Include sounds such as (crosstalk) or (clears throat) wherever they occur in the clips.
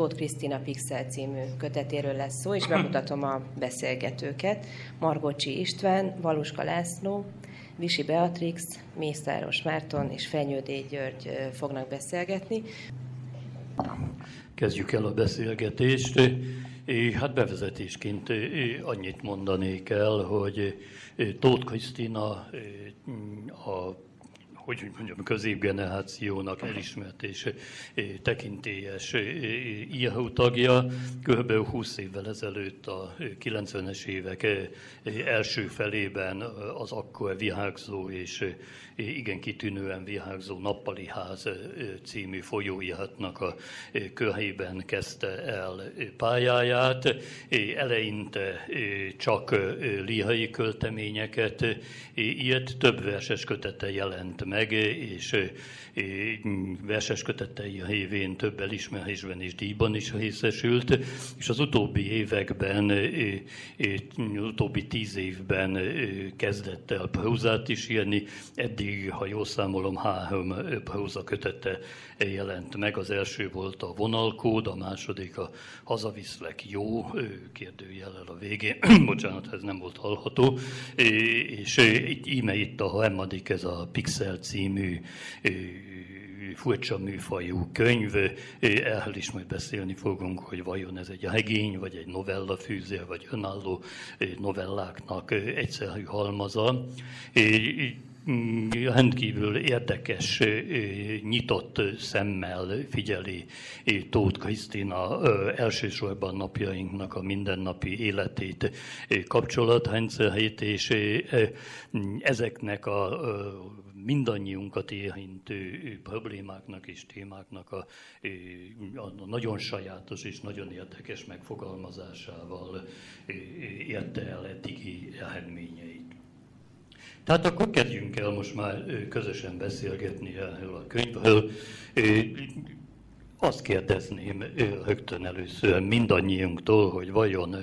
Tóth Krisztina Pixel című kötetéről lesz szó, és bemutatom a beszélgetőket. Margocsi István, Valuska László, Visi Beatrix, Mészáros Márton és Fenyődé György fognak beszélgetni. Kezdjük el a beszélgetést. Hát bevezetésként annyit mondanék el, hogy Tóth Krisztina a hogy mondjam, középgenerációnak elismert és eh, tekintélyes eh, IHU tagja. Kb. 20 évvel ezelőtt a 90-es évek eh, első felében az akkor virágzó és igen kitűnően virágzó Nappali Ház című folyóiratnak a körében kezdte el pályáját. Eleinte csak lihai költeményeket írt, több verses kötete jelent meg, és verses kötetei révén több elismerésben és díjban is részesült, és az utóbbi években, utóbbi tíz évben kezdett el prózát is írni, eddig, ha jól számolom, három próza kötete jelent meg. Az első volt a vonalkód, a második a hazaviszlek jó, kérdőjelel a végén, (clears throat) bocsánat, ez nem volt hallható, és íme itt a harmadik, ez a Pixel című furcsa műfajú könyv. Erről is majd beszélni fogunk, hogy vajon ez egy regény, vagy egy novella fűzér, vagy önálló novelláknak egyszerű halmaza rendkívül érdekes, nyitott szemmel figyeli Tóth Krisztina elsősorban napjainknak a mindennapi életét, kapcsolatrendszerét, és ezeknek a mindannyiunkat érintő problémáknak és témáknak a, a nagyon sajátos és nagyon érdekes megfogalmazásával érte el eddigi eredményeit. Tehát akkor kezdjünk el most már közösen beszélgetni erről a könyvről. Azt kérdezném rögtön először mindannyiunktól, hogy vajon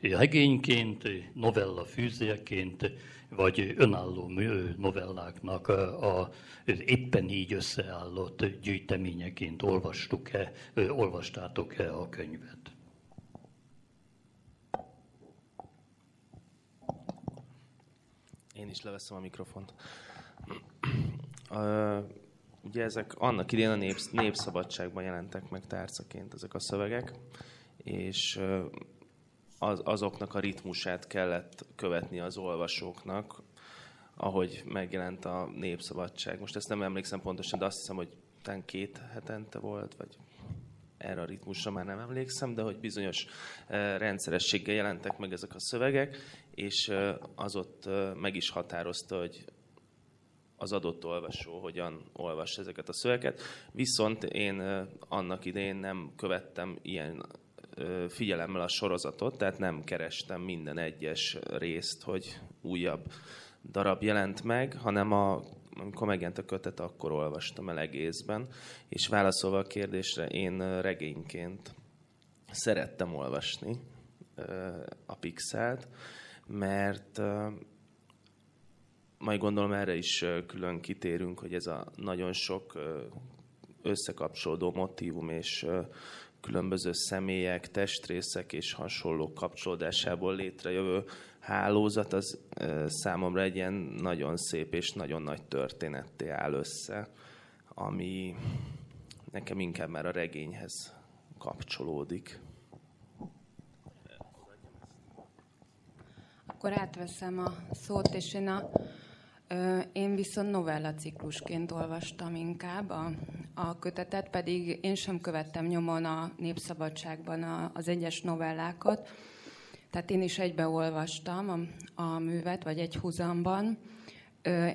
regényként, novella fűzérként, vagy önálló novelláknak a, éppen így összeállott gyűjteményeként olvastuk-e, olvastátok-e a könyvet? Én is leveszem a mikrofont. (clears throat) Uh, ugye ezek annak idén a népsz, Népszabadságban jelentek meg tárcaként ezek a szövegek, és uh, az, azoknak a ritmusát kellett követni az olvasóknak, ahogy megjelent a Népszabadság. Most ezt nem emlékszem pontosan, de azt hiszem, hogy talán két hetente volt, vagy erre a ritmusra már nem emlékszem, de hogy bizonyos rendszerességgel jelentek meg ezek a szövegek, és az ott meg is határozta, hogy az adott olvasó hogyan olvas ezeket a szövegeket. Viszont én annak idején nem követtem ilyen figyelemmel a sorozatot, tehát nem kerestem minden egyes részt, hogy újabb darab jelent meg, hanem a, amikor megjelent a kötet, akkor olvastam el egészben, és válaszolva a kérdésre, én regényként szerettem olvasni a Pixelt, mert majd gondolom erre is külön kitérünk, hogy ez a nagyon sok összekapcsolódó motivum és különböző személyek, testrészek és hasonló kapcsolódásából létrejövő hálózat, az számomra egy ilyen nagyon szép és nagyon nagy történetté áll össze, ami nekem inkább már a regényhez kapcsolódik. Akkor átveszem a szót, és én a én viszont novella ciklusként olvastam inkább a, a kötetet, pedig én sem követtem nyomon a Népszabadságban a, az egyes novellákat. Tehát én is egybeolvastam a, a művet, vagy egy húzamban.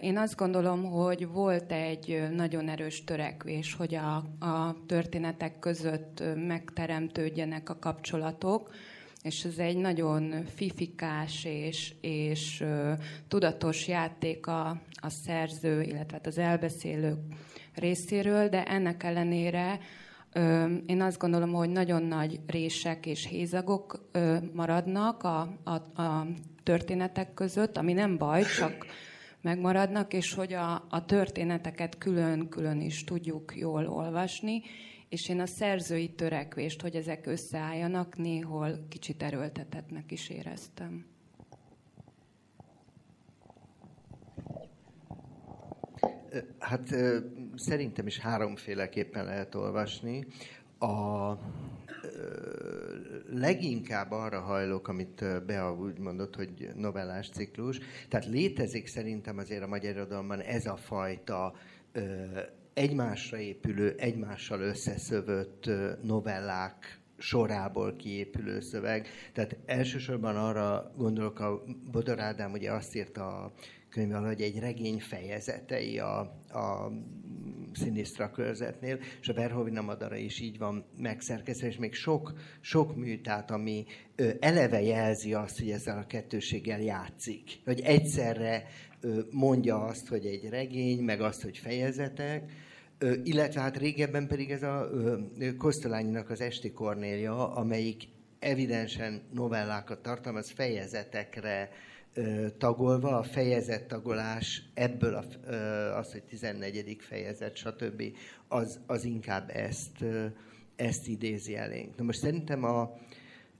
Én azt gondolom, hogy volt egy nagyon erős törekvés, hogy a, a történetek között megteremtődjenek a kapcsolatok, és ez egy nagyon fifikás és, és tudatos játék a, a szerző, illetve hát az elbeszélők részéről, de ennek ellenére én azt gondolom, hogy nagyon nagy rések és hézagok maradnak a, a, a történetek között, ami nem baj, csak megmaradnak, és hogy a, a történeteket külön-külön is tudjuk jól olvasni, és én a szerzői törekvést, hogy ezek összeálljanak, néhol kicsit erőltetetnek is éreztem. Hát szerintem is háromféleképpen lehet olvasni. A leginkább arra hajlok, amit Bea úgy mondott, hogy novellás ciklus. Tehát létezik szerintem azért a magyar irodalomban ez a fajta egymásra épülő, egymással összeszövött novellák sorából kiépülő szöveg. Tehát elsősorban arra gondolok, a Bodor Ádám ugye azt írta a könyvvel, hogy egy regény fejezetei a, a Sinisztra körzetnél, és a Verhovina Madara is így van megszerkesztve, és még sok, sok műtát, ami eleve jelzi azt, hogy ezzel a kettőséggel játszik. Hogy egyszerre mondja azt, hogy egy regény, meg azt, hogy fejezetek, illetve hát régebben pedig ez a Kosztolányinak az Esti Kornélia, amelyik evidensen novellákat tartalmaz, fejezetekre tagolva, a fejezet tagolás ebből a, az, hogy 14. fejezet, stb. Az, az inkább ezt, ezt idézi elénk. Na most szerintem a,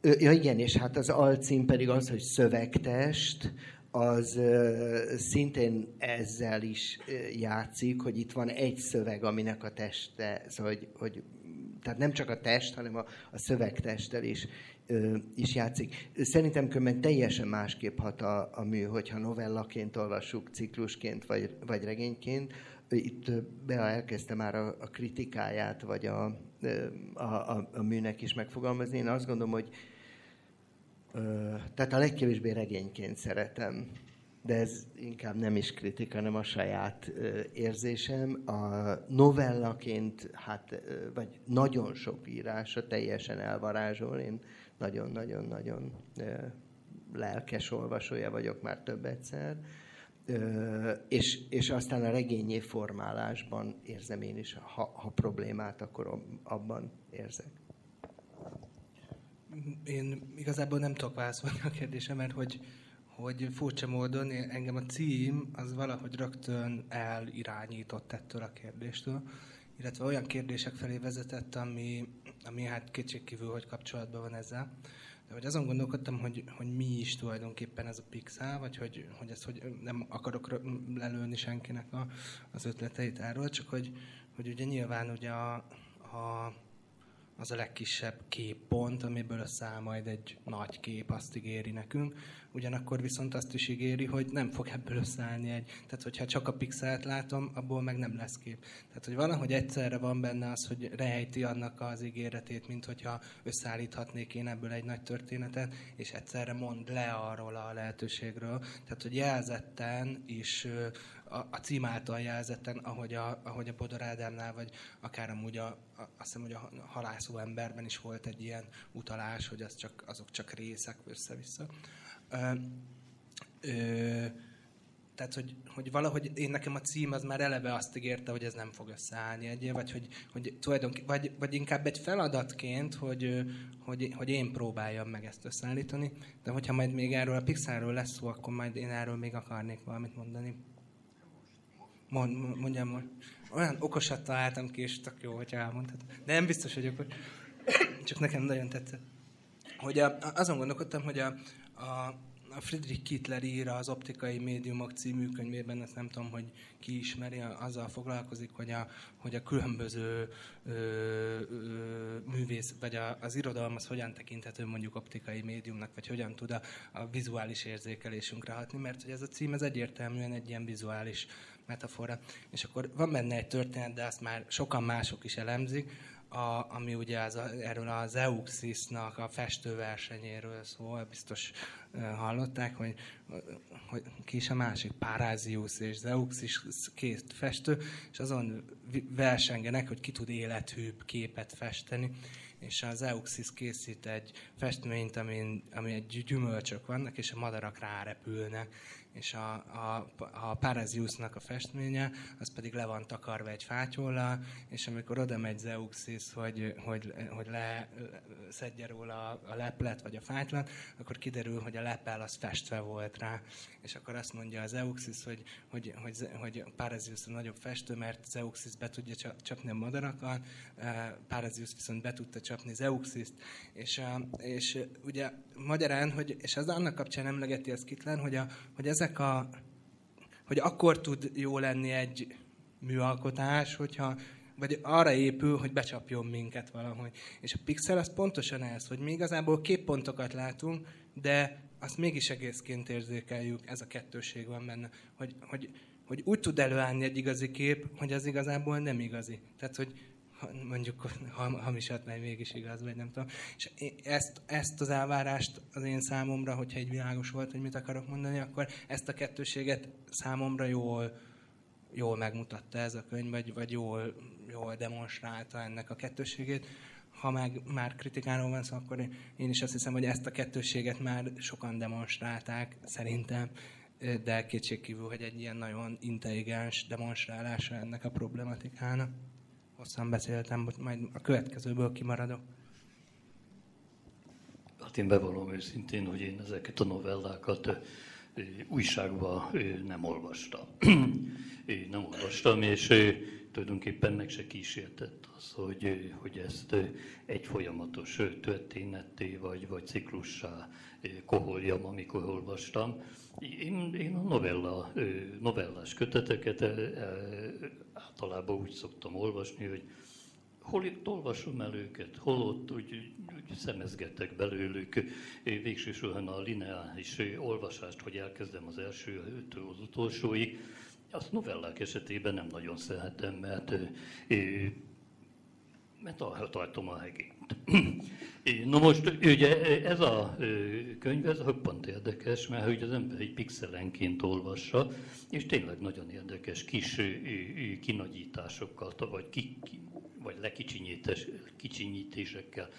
ja igen, és hát az alcím pedig az, hogy szövegtest, az szintén ezzel is játszik, hogy itt van egy szöveg, aminek a teste, szóval, hogy, hogy tehát nem csak a test, hanem a, a szövegtesttel is is játszik. Szerintem különben teljesen másképp hat a, a mű, hogyha novellaként olvassuk, ciklusként vagy, vagy regényként. Itt Bea elkezdte már a, a kritikáját, vagy a, a, a, a műnek is megfogalmazni. Én azt gondolom, hogy tehát a legkevésbé regényként szeretem, de ez inkább nem is kritika, hanem a saját érzésem. A novellaként, hát, vagy nagyon sok írása teljesen elvarázsol. Én nagyon-nagyon-nagyon lelkes olvasója vagyok már több egyszer. És, és aztán a regényé formálásban érzem én is, ha, ha problémát, akkor abban érzek. Én igazából nem tudok válaszolni a kérdésre, mert hogy, hogy furcsa módon engem a cím az valahogy rögtön elirányított ettől a kérdéstől, illetve olyan kérdések felé vezetett, ami, ami hát kétségkívül, hogy kapcsolatban van ezzel. De hogy azon gondolkodtam, hogy, hogy mi is tulajdonképpen ez a pixel, vagy hogy, hogy ezt hogy nem akarok lelőni senkinek a, az ötleteit erről, csak hogy, hogy ugye nyilván ugye a, a az a legkisebb képpont, amiből összeáll majd egy nagy kép, azt ígéri nekünk. Ugyanakkor viszont azt is ígéri, hogy nem fog ebből összeállni egy. Tehát, hogyha csak a pixelt látom, abból meg nem lesz kép. Tehát, hogy valahogy egyszerre van benne az, hogy rejti annak az ígéretét, mint hogyha összeállíthatnék én ebből egy nagy történetet, és egyszerre mond le arról a lehetőségről. Tehát, hogy jelzetten is a, a cím által jelzetten, ahogy a, ahogy a Bodor Ádámnál, vagy akár amúgy a, a, azt hiszem, hogy a halászó emberben is volt egy ilyen utalás, hogy az csak, azok csak részek össze-vissza. Ö, ö, tehát, hogy, hogy valahogy én nekem a cím az már eleve azt ígérte, hogy ez nem fog összeállni egy, vagy, hogy, hogy tulajdonképpen, vagy, vagy inkább egy feladatként, hogy, hogy, hogy én próbáljam meg ezt összeállítani, de hogyha majd még erről a Pixarról lesz szó, akkor majd én erről még akarnék valamit mondani. Mond, mondjam, hogy olyan okosat találtam ki, és tök jó, hogyha elmondhat. De nem biztos hogy okos. (coughs) Csak nekem nagyon tetszett. Hogy a, azon gondolkodtam, hogy a, a, a Friedrich Kittler ír az Optikai Médiumok című könyvében, ezt nem tudom, hogy ki ismeri, azzal foglalkozik, hogy a, hogy a különböző ö, ö, művész, vagy a, az irodalom az hogyan tekinthető mondjuk optikai médiumnak, vagy hogyan tud a, a vizuális érzékelésünkre hatni, mert hogy ez a cím ez egyértelműen egy ilyen vizuális metafora. És akkor van benne egy történet, de azt már sokan mások is elemzik, a, ami ugye az, erről az Euxisnak a festőversenyéről szól, biztos hallották, hogy, hogy ki is a másik, Parázius és Zeuxis két festő, és azon versengenek, hogy ki tud élethűbb képet festeni, és az Euxis készít egy festményt, amin, ami egy gyümölcsök vannak, és a madarak rárepülnek, és a, a, a Paraziusnak a festménye, az pedig le van takarva egy fátyollal, és amikor oda megy Zeuxis, hogy, hogy, hogy le, szedje róla a, a leplet vagy a fátylat, akkor kiderül, hogy a lepel az festve volt rá. És akkor azt mondja az Zeuxis, hogy, hogy, hogy, hogy Parazius a nagyobb festő, mert Zeuxis be tudja csapni a madarakat, Parazius viszont be tudta csapni Zeuxiszt, és, és ugye magyarán, hogy, és az annak kapcsán emlegeti az Kitlen, hogy, a, hogy ezek a, hogy akkor tud jó lenni egy műalkotás, hogyha vagy arra épül, hogy becsapjon minket valahogy. És a pixel az pontosan ez, hogy mi igazából képpontokat látunk, de azt mégis egészként érzékeljük, ez a kettőség van benne, hogy, hogy, hogy úgy tud előállni egy igazi kép, hogy az igazából nem igazi. Tehát, hogy mondjuk (laughs) hamisat, mert mégis igaz, vagy nem tudom. És ezt, ezt az elvárást az én számomra, hogyha egy világos volt, hogy mit akarok mondani, akkor ezt a kettőséget számomra jól, jól megmutatta ez a könyv, vagy, vagy jól, jól demonstrálta ennek a kettőségét. Ha meg már kritikáról van szó, akkor én is azt hiszem, hogy ezt a kettőséget már sokan demonstrálták, szerintem, de kétségkívül, hogy egy ilyen nagyon intelligens demonstrálása ennek a problematikának hosszan beszéltem, majd a következőből kimaradok. Hát én bevallom őszintén, hogy én ezeket a novellákat újságban nem olvastam. (clears throat) Én nem olvastam, és tulajdonképpen meg se kísértett az, hogy, hogy ezt egy folyamatos történetté vagy, vagy ciklussá koholjam, amikor olvastam. Én, én a novella, novellás köteteket általában úgy szoktam olvasni, hogy hol itt olvasom el őket, hol ott úgy, úgy szemezgetek belőlük. Végső sohan a lineáris olvasást, hogy elkezdem az elsőtől az utolsóig, azt novellák esetében nem nagyon szeretem, mert, mert tartom a hegényt. Na most ugye ez a könyv, ez höppant érdekes, mert hogy az ember egy pixelenként olvassa, és tényleg nagyon érdekes kis kinagyításokkal, vagy ki, vagy lekicsinyítésekkel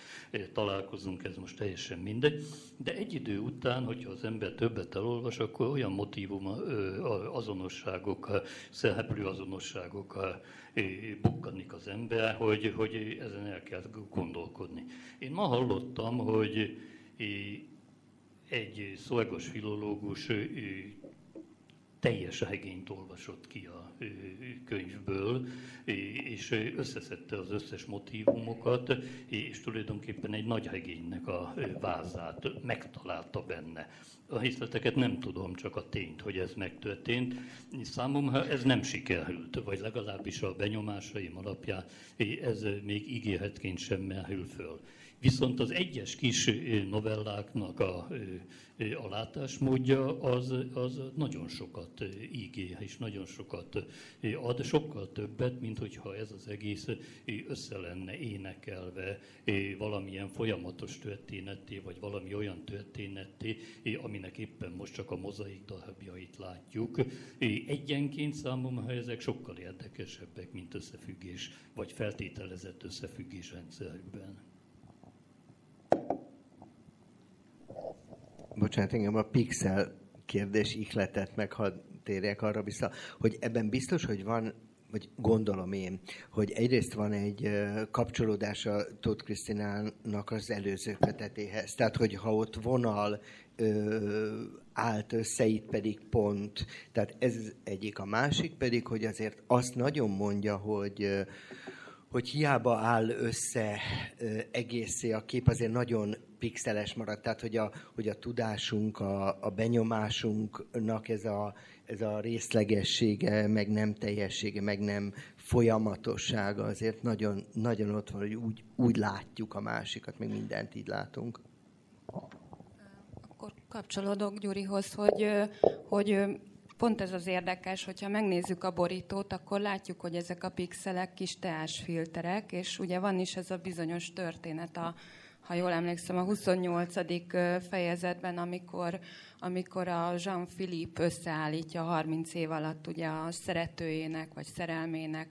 találkozunk, ez most teljesen mindegy. De egy idő után, hogyha az ember többet elolvas, akkor olyan motivum azonosságok, szereplő azonosságok bukkanik az ember, hogy, hogy ezen el kell gondolkodni. Én ma hallottam, hogy egy szolgos filológus teljes regényt olvasott ki a könyvből, és összeszedte az összes motivumokat, és tulajdonképpen egy nagy regénynek a vázát megtalálta benne. A részleteket nem tudom, csak a tényt, hogy ez megtörtént. Számomra ez nem sikerült, vagy legalábbis a benyomásaim alapján ez még ígérhetként sem merül föl. Viszont az egyes kis novelláknak a, a látásmódja az, az nagyon sokat ígér, és nagyon sokat ad, sokkal többet, mint hogyha ez az egész össze lenne énekelve valamilyen folyamatos történetté, vagy valami olyan történetté, aminek éppen most csak a mozaik darabjait látjuk. Egyenként számomra ezek sokkal érdekesebbek, mint összefüggés, vagy feltételezett összefüggés bocsánat, engem a pixel kérdés ihletett meg, ha térjek arra vissza, hogy ebben biztos, hogy van vagy gondolom én, hogy egyrészt van egy kapcsolódás a Tóth Krisztinának az előző kötetéhez. Tehát, hogy ha ott vonal ö, állt össze, itt pedig pont. Tehát ez egyik. A másik pedig, hogy azért azt nagyon mondja, hogy hogy hiába áll össze egészé a kép, azért nagyon pixeles maradt, tehát hogy a, hogy a tudásunk, a, a benyomásunknak ez a, ez a részlegessége, meg nem teljessége, meg nem folyamatossága azért nagyon, nagyon ott van, hogy úgy, úgy látjuk a másikat, meg mindent így látunk. Akkor kapcsolódok Gyurihoz, hogy, hogy pont ez az érdekes, hogyha megnézzük a borítót, akkor látjuk, hogy ezek a pixelek kis teásfilterek, és ugye van is ez a bizonyos történet a ha jól emlékszem, a 28. fejezetben, amikor, amikor a Jean-Philippe összeállítja 30 év alatt ugye a szeretőjének vagy szerelmének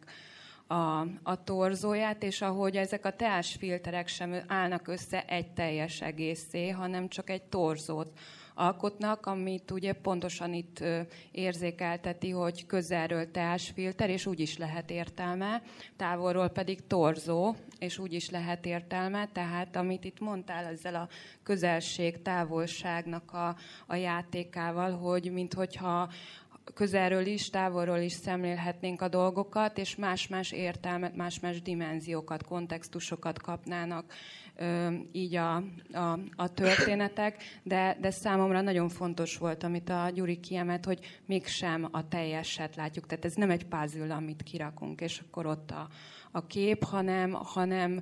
a, a torzóját, és ahogy ezek a teásfilterek sem állnak össze egy teljes egészé, hanem csak egy torzót alkotnak, amit ugye pontosan itt érzékelteti, hogy közelről teásfilter, és úgy is lehet értelme, távolról pedig torzó, és úgy is lehet értelme, tehát amit itt mondtál ezzel a közelség, távolságnak a, a játékával, hogy minthogyha közelről is, távolról is szemlélhetnénk a dolgokat, és más-más értelmet, más-más dimenziókat, kontextusokat kapnának így a, a, a történetek, de, de számomra nagyon fontos volt, amit a Gyuri kiemelt, hogy mégsem a teljeset látjuk. Tehát ez nem egy puzzle, amit kirakunk, és akkor ott a, a kép, hanem, hanem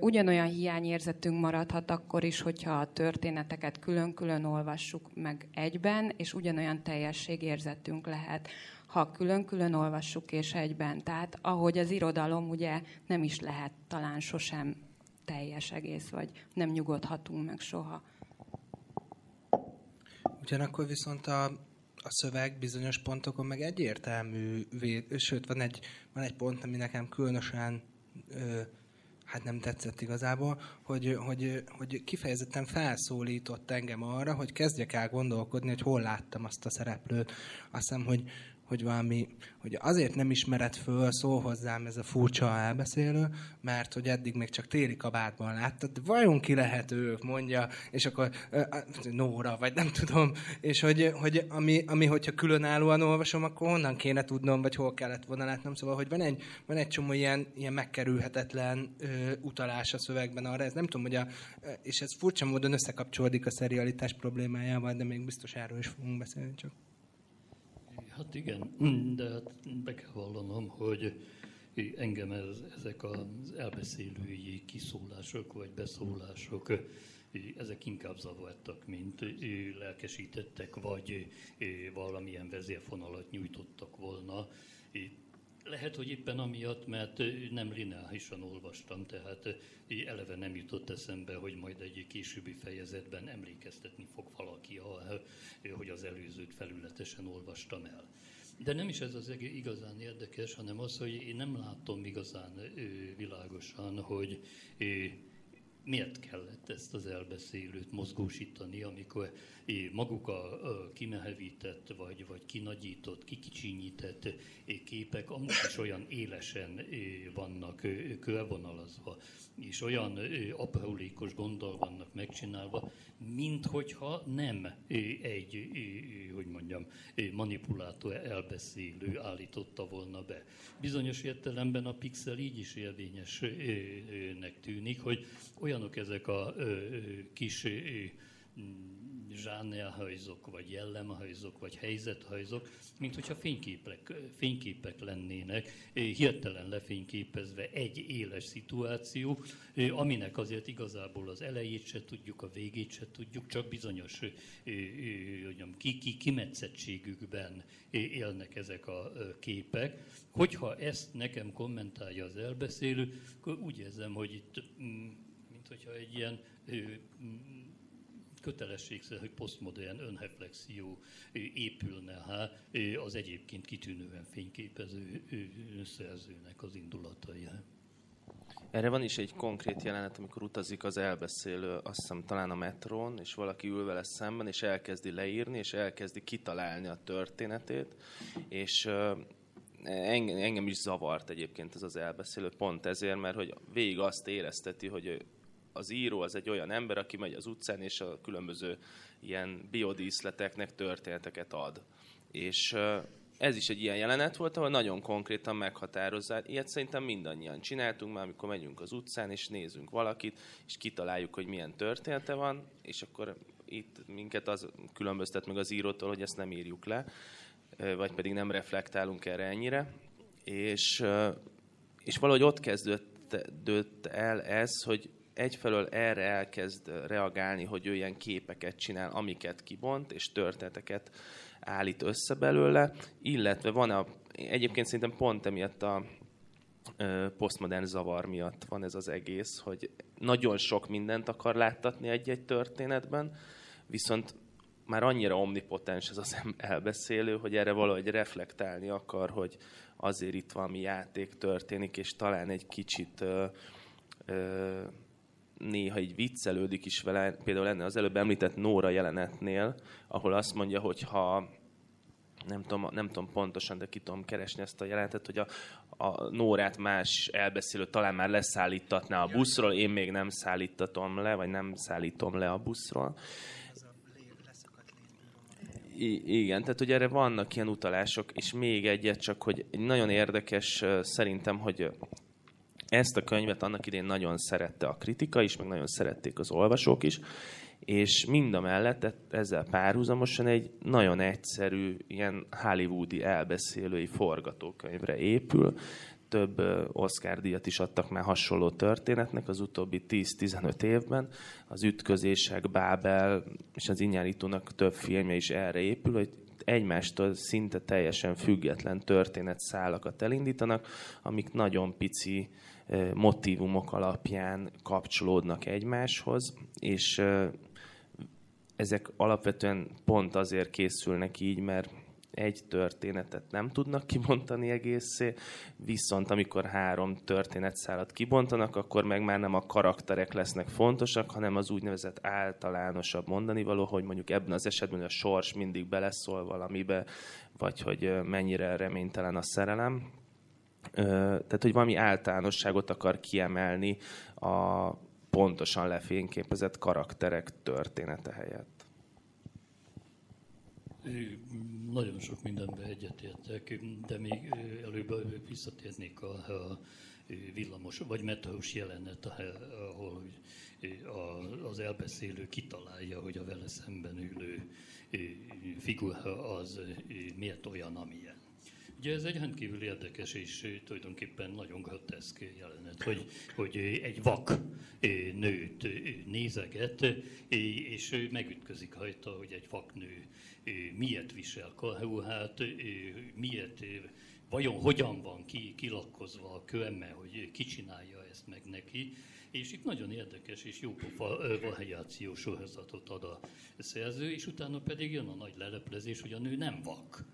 ugyanolyan hiányérzetünk maradhat akkor is, hogyha a történeteket külön-külön olvassuk meg egyben, és ugyanolyan teljességérzetünk lehet, ha külön-külön olvassuk és egyben. Tehát ahogy az irodalom ugye nem is lehet talán sosem teljes egész, vagy nem nyugodhatunk meg soha. Ugyanakkor viszont a, a szöveg bizonyos pontokon meg egyértelmű, sőt, van egy, van egy pont, ami nekem különösen ö, hát nem tetszett igazából, hogy, hogy, hogy kifejezetten felszólított engem arra, hogy kezdjek el gondolkodni, hogy hol láttam azt a szereplőt. Azt hiszem, hogy hogy valami, hogy azért nem ismered föl, szól hozzám ez a furcsa elbeszélő, mert hogy eddig még csak téli kabátban láttad, de vajon ki lehet ő, mondja, és akkor Nóra, vagy nem tudom, és hogy, hogy ami, ami, hogyha különállóan olvasom, akkor honnan kéne tudnom, vagy hol kellett volna látnom, szóval, hogy van egy, van egy csomó ilyen, ilyen megkerülhetetlen ö, utalás a szövegben arra, ez nem tudom, hogy a, és ez furcsa módon összekapcsolódik a szerialitás problémájával, de még biztos erről is fogunk beszélni csak. Hát igen, (clears throat) de hát be kell vallanom, hogy engem ez, ezek az elbeszélői kiszólások vagy beszólások, ezek inkább zavartak, mint lelkesítettek, vagy valamilyen vezérfonalat nyújtottak volna. Lehet, hogy éppen amiatt, mert nem lineárisan olvastam, tehát eleve nem jutott eszembe, hogy majd egy későbbi fejezetben emlékeztetni fog valaki, hogy az előzőt felületesen olvastam el. De nem is ez az igazán érdekes, hanem az, hogy én nem látom igazán világosan, hogy miért kellett ezt az elbeszélőt mozgósítani, amikor maguk a, kimehevített, vagy, vagy kinagyított, kikicsinyített képek amúgy is olyan élesen vannak körvonalazva, és olyan aprólékos gondol vannak megcsinálva, mint hogyha nem egy, hogy mondjam, manipulátor elbeszélő állította volna be. Bizonyos értelemben a pixel így is érvényesnek tűnik, hogy olyanok ezek a kis zsánerhajzok, vagy jellemhajzok, vagy helyzethajzok, mint hogyha fényképek, fényképek lennének, hirtelen lefényképezve egy éles szituáció, aminek azért igazából az elejét se tudjuk, a végét se tudjuk, csak bizonyos kimetszettségükben élnek ezek a képek. Hogyha ezt nekem kommentálja az elbeszélő, akkor úgy érzem, hogy itt, mm, mint hogyha egy ilyen kötelességszer, hogy posztmodern önreflexió épülne hát az egyébként kitűnően fényképező szerzőnek az indulatai. Erre van is egy konkrét jelenet, amikor utazik az elbeszélő, azt hiszem talán a metrón, és valaki ül vele szemben, és elkezdi leírni, és elkezdi kitalálni a történetét, és engem is zavart egyébként ez az elbeszélő, pont ezért, mert hogy végig azt érezteti, hogy az író az egy olyan ember, aki megy az utcán, és a különböző ilyen biodíszleteknek történeteket ad. És ez is egy ilyen jelenet volt, ahol nagyon konkrétan meghatározzák. Ilyet szerintem mindannyian csináltunk már, amikor megyünk az utcán, és nézünk valakit, és kitaláljuk, hogy milyen története van, és akkor itt minket az különböztet meg az írótól, hogy ezt nem írjuk le, vagy pedig nem reflektálunk erre ennyire. És, és valahogy ott kezdődött el ez, hogy egyfelől erre elkezd reagálni, hogy ő ilyen képeket csinál, amiket kibont, és történeteket állít össze belőle, illetve van a, egyébként szerintem pont emiatt a posztmodern zavar miatt van ez az egész, hogy nagyon sok mindent akar láttatni egy-egy történetben, viszont már annyira omnipotens ez az elbeszélő, hogy erre valahogy reflektálni akar, hogy azért itt valami játék történik, és talán egy kicsit ö, ö, néha így viccelődik is vele, például lenne az előbb említett Nóra jelenetnél, ahol azt mondja, hogy ha nem tudom, nem tudom pontosan, de ki tudom keresni ezt a jelentet, hogy a, a Nórát más elbeszélő talán már leszállítatná a buszról, én még nem szállítatom le, vagy nem szállítom le a buszról. I- igen, tehát hogy erre vannak ilyen utalások, és még egyet csak, hogy nagyon érdekes szerintem, hogy ezt a könyvet annak idén nagyon szerette a kritika is, meg nagyon szerették az olvasók is, és mind a mellett ezzel párhuzamosan egy nagyon egyszerű, ilyen hollywoodi elbeszélői forgatókönyvre épül. Több Oscar-díjat is adtak már hasonló történetnek az utóbbi 10-15 évben. Az Ütközések, Bábel és az Inyárítónak több filmje is erre épül, hogy egymástól szinte teljesen független történetszálakat elindítanak, amik nagyon pici motivumok alapján kapcsolódnak egymáshoz, és ezek alapvetően pont azért készülnek így, mert egy történetet nem tudnak kibontani egészé, viszont amikor három történetszálat kibontanak, akkor meg már nem a karakterek lesznek fontosak, hanem az úgynevezett általánosabb mondani való, hogy mondjuk ebben az esetben a sors mindig beleszól valamibe, vagy hogy mennyire reménytelen a szerelem. Tehát, hogy valami általánosságot akar kiemelni a pontosan lefényképezett karakterek története helyett. Nagyon sok mindenbe egyetértek, de még előbb visszatérnék a, a villamos vagy meteós jelenet, ahol az elbeszélő kitalálja, hogy a vele szemben ülő figura az miért olyan, amilyen. Ugye ez egy rendkívül érdekes és tulajdonképpen nagyon groteszk jelenet, hogy, hogy egy vak nőt nézeget, és megütközik rajta, hogy egy vaknő miért visel karruhát, miért, vajon hogyan van ki, kilakkozva a kömme, hogy ki csinálja ezt meg neki. És itt nagyon érdekes és jó pofa variáció sorozatot ad a szerző, és utána pedig jön a nagy leleplezés, hogy a nő nem vak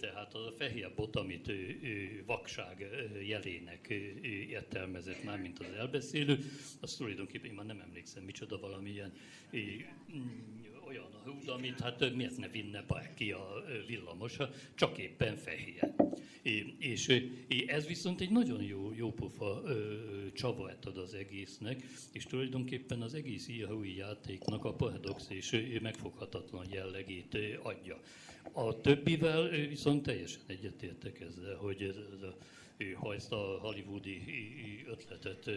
tehát az a fehér bot, amit vakság jelének értelmezett már, mint az elbeszélő, az tulajdonképpen én már nem emlékszem, micsoda valamilyen mm, olyan a húd, amit hát miért ne vinne ki a villamos, csak éppen fehér. És ez viszont egy nagyon jó, jó pofa csavart ad az egésznek, és tulajdonképpen az egész írói játéknak a paradox és megfoghatatlan jellegét adja. A többivel viszont teljesen egyetértek ezzel, hogy ez, ez a, ha ezt a hollywoodi ötletet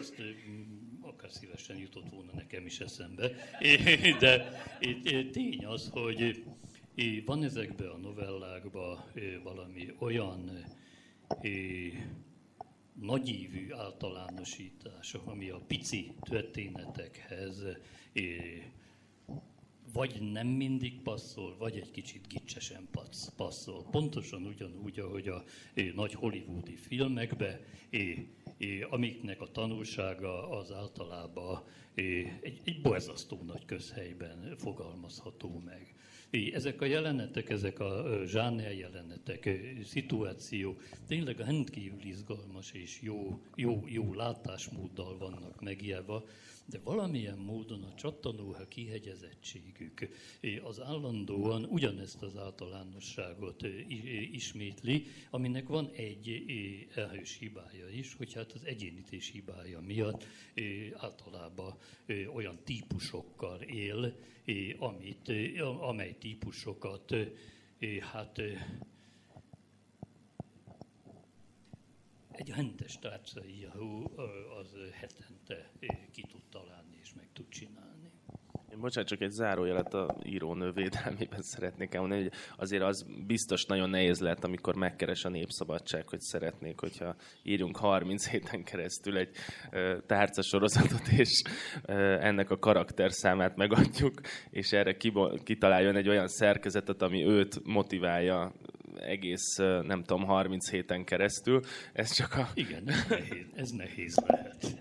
ezt akár szívesen jutott volna nekem is eszembe. (laughs) De tény az, hogy van ezekben a novellákban valami olyan nagyívű általánosítás, ami a pici történetekhez vagy nem mindig passzol, vagy egy kicsit gicsesen passzol. Pontosan ugyanúgy, ahogy a nagy hollywoodi filmekbe, amiknek a tanulsága az általában egy, egy borzasztó nagy közhelyben fogalmazható meg. Ezek a jelenetek, ezek a zsáner jelenetek, szituáció tényleg rendkívül izgalmas és jó, jó, jó látásmóddal vannak megjelva, de valamilyen módon a csattanóha kihegyezettségük az állandóan ugyanezt az általánosságot ismétli, aminek van egy erős hibája is, hogy hát az egyénítés hibája miatt általában olyan típusokkal él, amit, amely típusokat hát egy rendes tárcaíró az hetente ki tud találni és meg tud csinálni. Én bocsánat, csak egy zárójelet a írónő védelmében szeretnék elmondani, hogy azért az biztos nagyon nehéz lehet, amikor megkeres a népszabadság, hogy szeretnék, hogyha írjunk 30 héten keresztül egy tárcasorozatot, és ennek a karakterszámát megadjuk, és erre kitaláljon egy olyan szerkezetet, ami őt motiválja egész, nem tudom, 30 héten keresztül. Ez csak a... Igen, ez nehéz, ez nehéz lehet.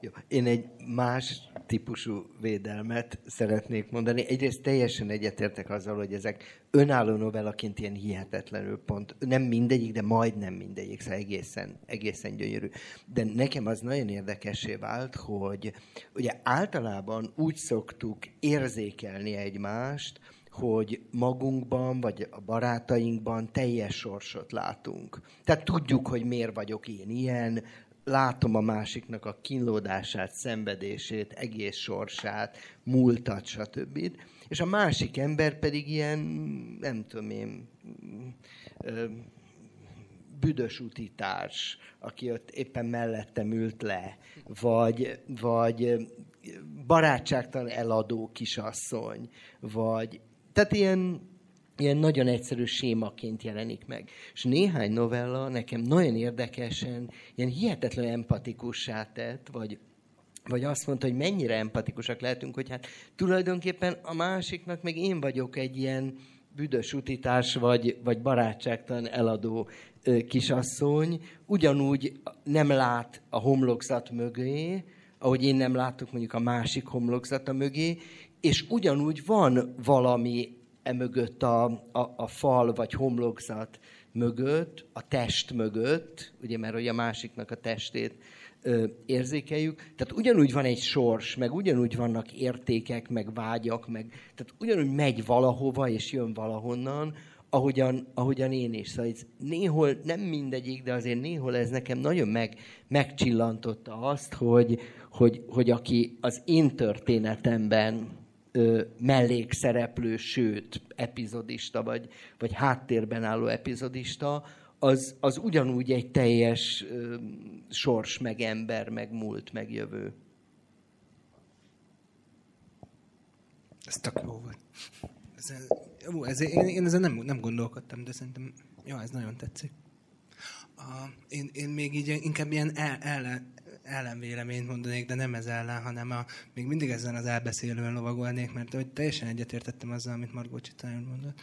Jó. Én egy más típusú védelmet szeretnék mondani. Egyrészt teljesen egyetértek azzal, hogy ezek önálló novellaként ilyen hihetetlenül pont, nem mindegyik, de majdnem mindegyik, szóval egészen, egészen gyönyörű. De nekem az nagyon érdekesé vált, hogy ugye általában úgy szoktuk érzékelni egymást, hogy magunkban, vagy a barátainkban teljes sorsot látunk. Tehát tudjuk, hogy miért vagyok én ilyen, látom a másiknak a kínlódását, szenvedését, egész sorsát, múltat, stb. És a másik ember pedig ilyen, nem tudom én, büdös utitárs, aki ott éppen mellettem ült le, vagy, vagy barátságtalan eladó kisasszony, vagy tehát ilyen ilyen nagyon egyszerű sémaként jelenik meg. És néhány novella nekem nagyon érdekesen, ilyen hihetetlen empatikussá tett, vagy, vagy azt mondta, hogy mennyire empatikusak lehetünk, hogy hát tulajdonképpen a másiknak meg én vagyok egy ilyen büdös utitárs, vagy, vagy barátságtalan eladó kisasszony, ugyanúgy nem lát a homlokzat mögé, ahogy én nem látok mondjuk a másik homlokzata mögé, és ugyanúgy van valami emögött a, a, a fal vagy homlokzat mögött, a test mögött, ugye mert hogy a másiknak a testét ö, érzékeljük. Tehát ugyanúgy van egy sors, meg ugyanúgy vannak értékek, meg vágyak, meg, tehát ugyanúgy megy valahova és jön valahonnan, ahogyan, ahogyan én is. Szóval ez néhol, nem mindegyik, de azért néhol ez nekem nagyon meg, megcsillantotta azt, hogy, hogy, hogy aki az én történetemben ö, mellékszereplő, sőt, epizodista, vagy, vagy háttérben álló epizodista, az, az ugyanúgy egy teljes ö, sors, meg ember, meg múlt, meg jövő. Ez tök jó volt. Ez, jó, ez, én, én ezen nem, nem gondolkodtam, de szerintem jó, ez nagyon tetszik. A, én, én még így inkább ilyen el, el, ellenvéleményt mondanék, de nem ez ellen, hanem a, még mindig ezen az elbeszélően lovagolnék, mert hogy teljesen egyetértettem azzal, amit Margó Csitájon mondott,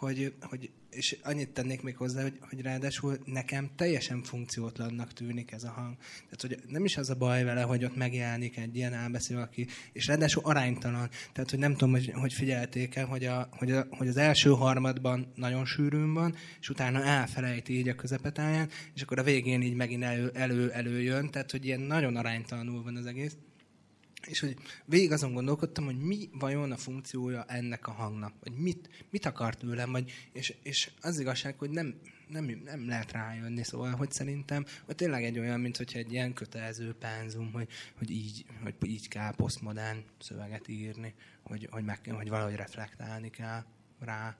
hogy, hogy és annyit tennék még hozzá, hogy, hogy ráadásul nekem teljesen funkciótlannak tűnik ez a hang. Tehát, hogy nem is az a baj vele, hogy ott megjelenik egy ilyen elbeszélő, aki, és ráadásul aránytalan. Tehát, hogy nem tudom, hogy, hogy figyelték el, hogy, a, hogy, a, hogy az első harmadban nagyon sűrűn van, és utána elfelejti így a közepetáján, és akkor a végén így megint elő, elő, előjön, tehát, hogy ilyen nagyon aránytalanul van az egész. És hogy végig azon gondolkodtam, hogy mi vajon a funkciója ennek a hangnak, vagy mit, mit akart tőlem, vagy, és, és az igazság, hogy nem, nem, nem lehet rájönni, szóval, hogy szerintem, hogy tényleg egy olyan, mint hogyha egy ilyen kötelező pánzum, hogy, hogy, így, hogy így kell posztmodern szöveget írni, hogy, hogy, meg, hogy valahogy reflektálni kell rá.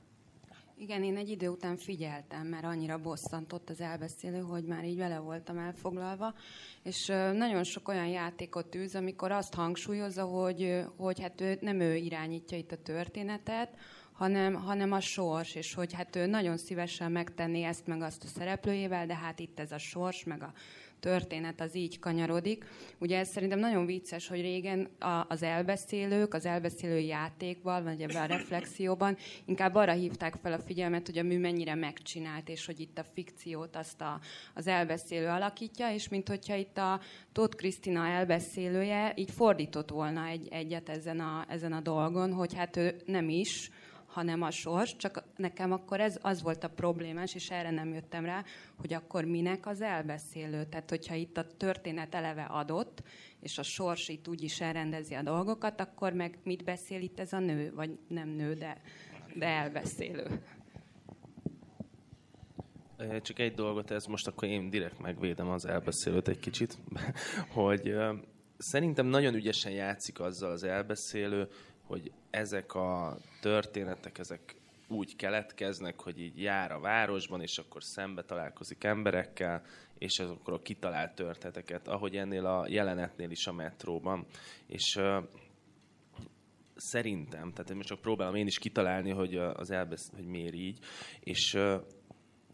Igen, én egy idő után figyeltem, mert annyira bosszantott az elbeszélő, hogy már így vele voltam elfoglalva, és nagyon sok olyan játékot űz, amikor azt hangsúlyozza, hogy, hogy hát ő, nem ő irányítja itt a történetet, hanem, hanem a sors, és hogy hát ő nagyon szívesen megtenné ezt meg azt a szereplőjével, de hát itt ez a sors, meg a történet az így kanyarodik. Ugye ez szerintem nagyon vicces, hogy régen az elbeszélők, az elbeszélő játékban, vagy ebben a reflexióban inkább arra hívták fel a figyelmet, hogy a mű mennyire megcsinált, és hogy itt a fikciót azt a, az elbeszélő alakítja, és mint hogyha itt a Tóth Krisztina elbeszélője így fordított volna egy, egyet ezen a, ezen a dolgon, hogy hát ő nem is, hanem a sors, csak nekem akkor ez az volt a problémás, és erre nem jöttem rá, hogy akkor minek az elbeszélő. Tehát, hogyha itt a történet eleve adott, és a sors itt úgy is elrendezi a dolgokat, akkor meg mit beszél itt ez a nő, vagy nem nő, de, de elbeszélő. Csak egy dolgot, ez most akkor én direkt megvédem az elbeszélőt egy kicsit, (laughs) hogy szerintem nagyon ügyesen játszik azzal az elbeszélő, hogy ezek a történetek, ezek úgy keletkeznek, hogy így jár a városban, és akkor szembe találkozik emberekkel, és akkor a kitalált történeteket, ahogy ennél a jelenetnél is a metróban. És uh, szerintem, tehát most csak próbálom én is kitalálni, hogy az elbesz, hogy miért így, és uh,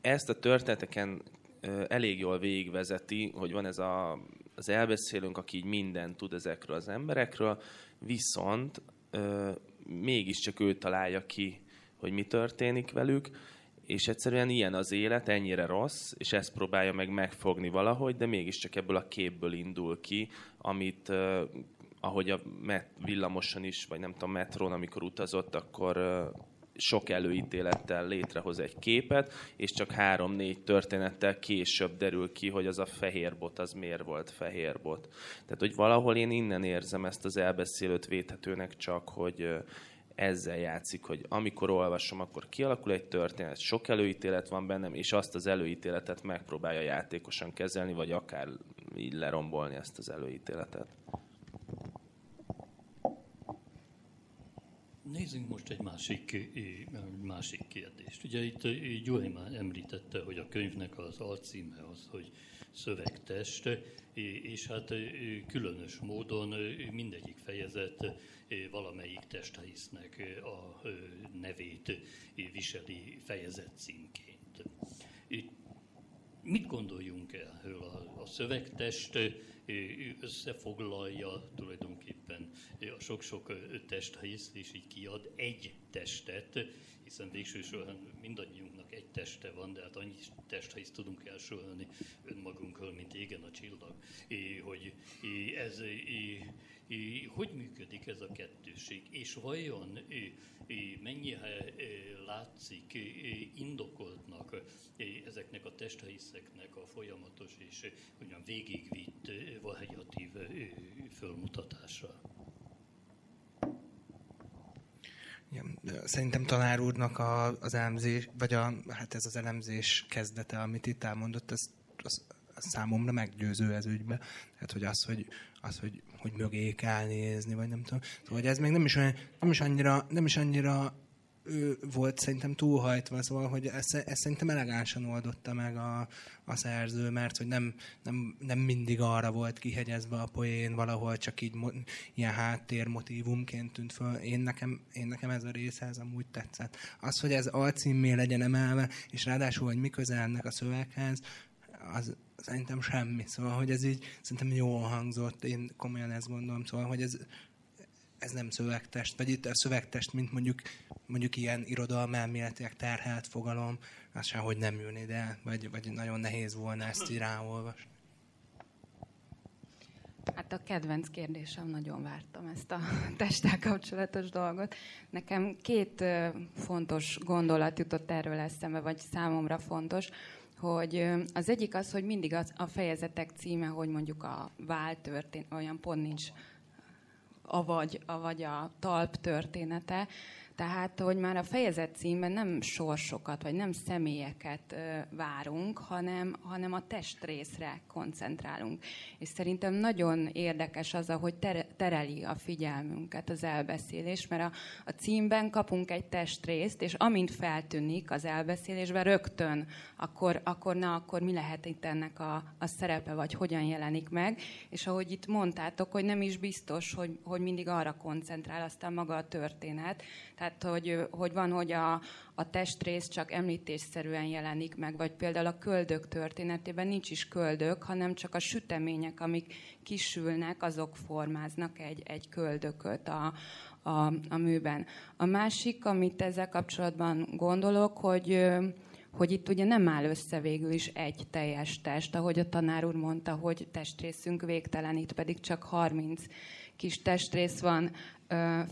ezt a történeteken uh, elég jól végigvezeti, hogy van ez a, az elbeszélőnk, aki így mindent tud ezekről az emberekről, viszont mégiscsak ő találja ki, hogy mi történik velük, és egyszerűen ilyen az élet, ennyire rossz, és ezt próbálja meg megfogni valahogy, de mégiscsak ebből a képből indul ki, amit uh, ahogy a met, villamosan is, vagy nem tudom, metrón, amikor utazott, akkor uh, sok előítélettel létrehoz egy képet, és csak három-négy történettel később derül ki, hogy az a fehér bot az miért volt fehér bot. Tehát, hogy valahol én innen érzem ezt az elbeszélőt védhetőnek csak, hogy ezzel játszik, hogy amikor olvasom, akkor kialakul egy történet, sok előítélet van bennem, és azt az előítéletet megpróbálja játékosan kezelni, vagy akár így lerombolni ezt az előítéletet. Nézzünk most egy másik, másik kérdést. Ugye itt Gyuri már említette, hogy a könyvnek az alcíme az, hogy szövegtest, és hát különös módon mindegyik fejezet valamelyik testhelyisznek a nevét viseli fejezet címként. Mit gondoljunk erről? A, a szövegtest összefoglalja tulajdonképpen a sok-sok testhelyisz, és így kiad egy testet, hiszen végső soron mindannyiunknak egy teste van, de hát annyi testhelyisz tudunk elsorolni önmagunkról, mint égen a csillag, hogy ez hogy működik ez a kettőség, és vajon mennyire látszik indokoltnak ezeknek a testhelyiszeknek a folyamatos és ugyan végigvitt variatív fölmutatása? Igen, szerintem tanár úrnak a, az elemzés, vagy a, hát ez az elemzés kezdete, amit itt elmondott, ez, az számomra meggyőző ez ügybe. Tehát, hogy az, hogy, az, hogy, hogy mögé kell nézni, vagy nem tudom. Szóval, hogy ez még nem is, olyan, nem is annyira, nem is annyira ő volt szerintem túlhajtva, szóval, hogy ezt, ezt szerintem elegánsan oldotta meg a, a szerző, mert hogy nem, nem, nem mindig arra volt kihegyezve a poén, valahol csak így mo, ilyen háttérmotívumként tűnt föl. Én nekem, én nekem ez a része, ez amúgy tetszett. Az, hogy ez alcímmé legyen emelve, és ráadásul, hogy mi közel ennek a szöveghez, az szerintem semmi. Szóval, hogy ez így szerintem jól hangzott, én komolyan ezt gondolom, szóval, hogy ez, ez nem szövegtest, vagy itt a szövegtest, mint mondjuk, mondjuk ilyen irodalmelméletileg terhelt fogalom, az hogy nem ülni, de vagy, vagy nagyon nehéz volna ezt így ráolvasni. Hát a kedvenc kérdésem, nagyon vártam ezt a (laughs) testtel kapcsolatos dolgot. Nekem két fontos gondolat jutott erről eszembe, vagy számomra fontos hogy az egyik az, hogy mindig az, a fejezetek címe, hogy mondjuk a vál történet, olyan pont nincs, avagy, avagy a talp története, tehát, hogy már a fejezet címben nem sorsokat, vagy nem személyeket várunk, hanem, hanem a testrészre koncentrálunk. És szerintem nagyon érdekes az, ahogy tereli a figyelmünket az elbeszélés, mert a, a címben kapunk egy testrészt, és amint feltűnik az elbeszélésben, rögtön akkor, akkor na, akkor mi lehet itt ennek a, a szerepe, vagy hogyan jelenik meg. És ahogy itt mondtátok, hogy nem is biztos, hogy, hogy mindig arra koncentrál aztán maga a történet. Tehát tehát, hogy, hogy van, hogy a, a testrész csak említésszerűen jelenik meg, vagy például a köldök történetében nincs is köldök, hanem csak a sütemények, amik kisülnek, azok formáznak egy, egy köldököt a, a, a műben. A másik, amit ezzel kapcsolatban gondolok, hogy hogy itt ugye nem áll össze végül is egy teljes test, ahogy a tanár úr mondta, hogy testrészünk végtelen, itt pedig csak 30 kis testrész van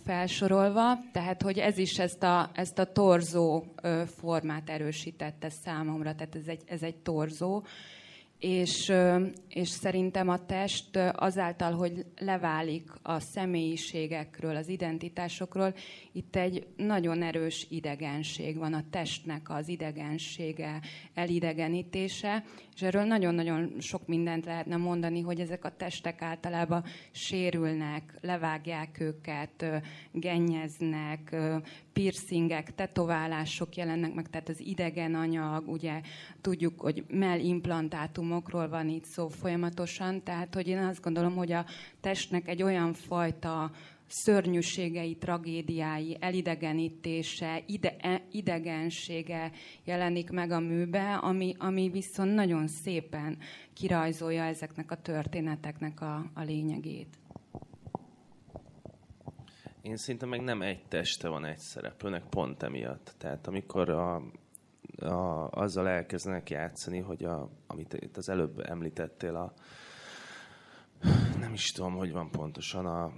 felsorolva, tehát hogy ez is ezt a, ezt a torzó formát erősítette számomra, tehát ez egy, ez egy torzó, és, és szerintem a test azáltal, hogy leválik a személyiségekről, az identitásokról, itt egy nagyon erős idegenség van, a testnek az idegensége, elidegenítése, és erről nagyon-nagyon sok mindent lehetne mondani, hogy ezek a testek általában sérülnek, levágják őket, gennyeznek, piercingek, tetoválások jelennek meg, tehát az idegen anyag, ugye tudjuk, hogy mellimplantátumokról van itt szó folyamatosan, tehát hogy én azt gondolom, hogy a testnek egy olyan fajta szörnyűségei, tragédiái, elidegenítése, ide, e, idegensége jelenik meg a műbe, ami, ami viszont nagyon szépen kirajzolja ezeknek a történeteknek a, a lényegét. Én szerintem meg nem egy teste van egy szereplőnek, pont emiatt. Tehát amikor a a, azzal elkezdenek játszani, hogy a, amit itt az előbb említettél, a, nem is tudom, hogy van pontosan a,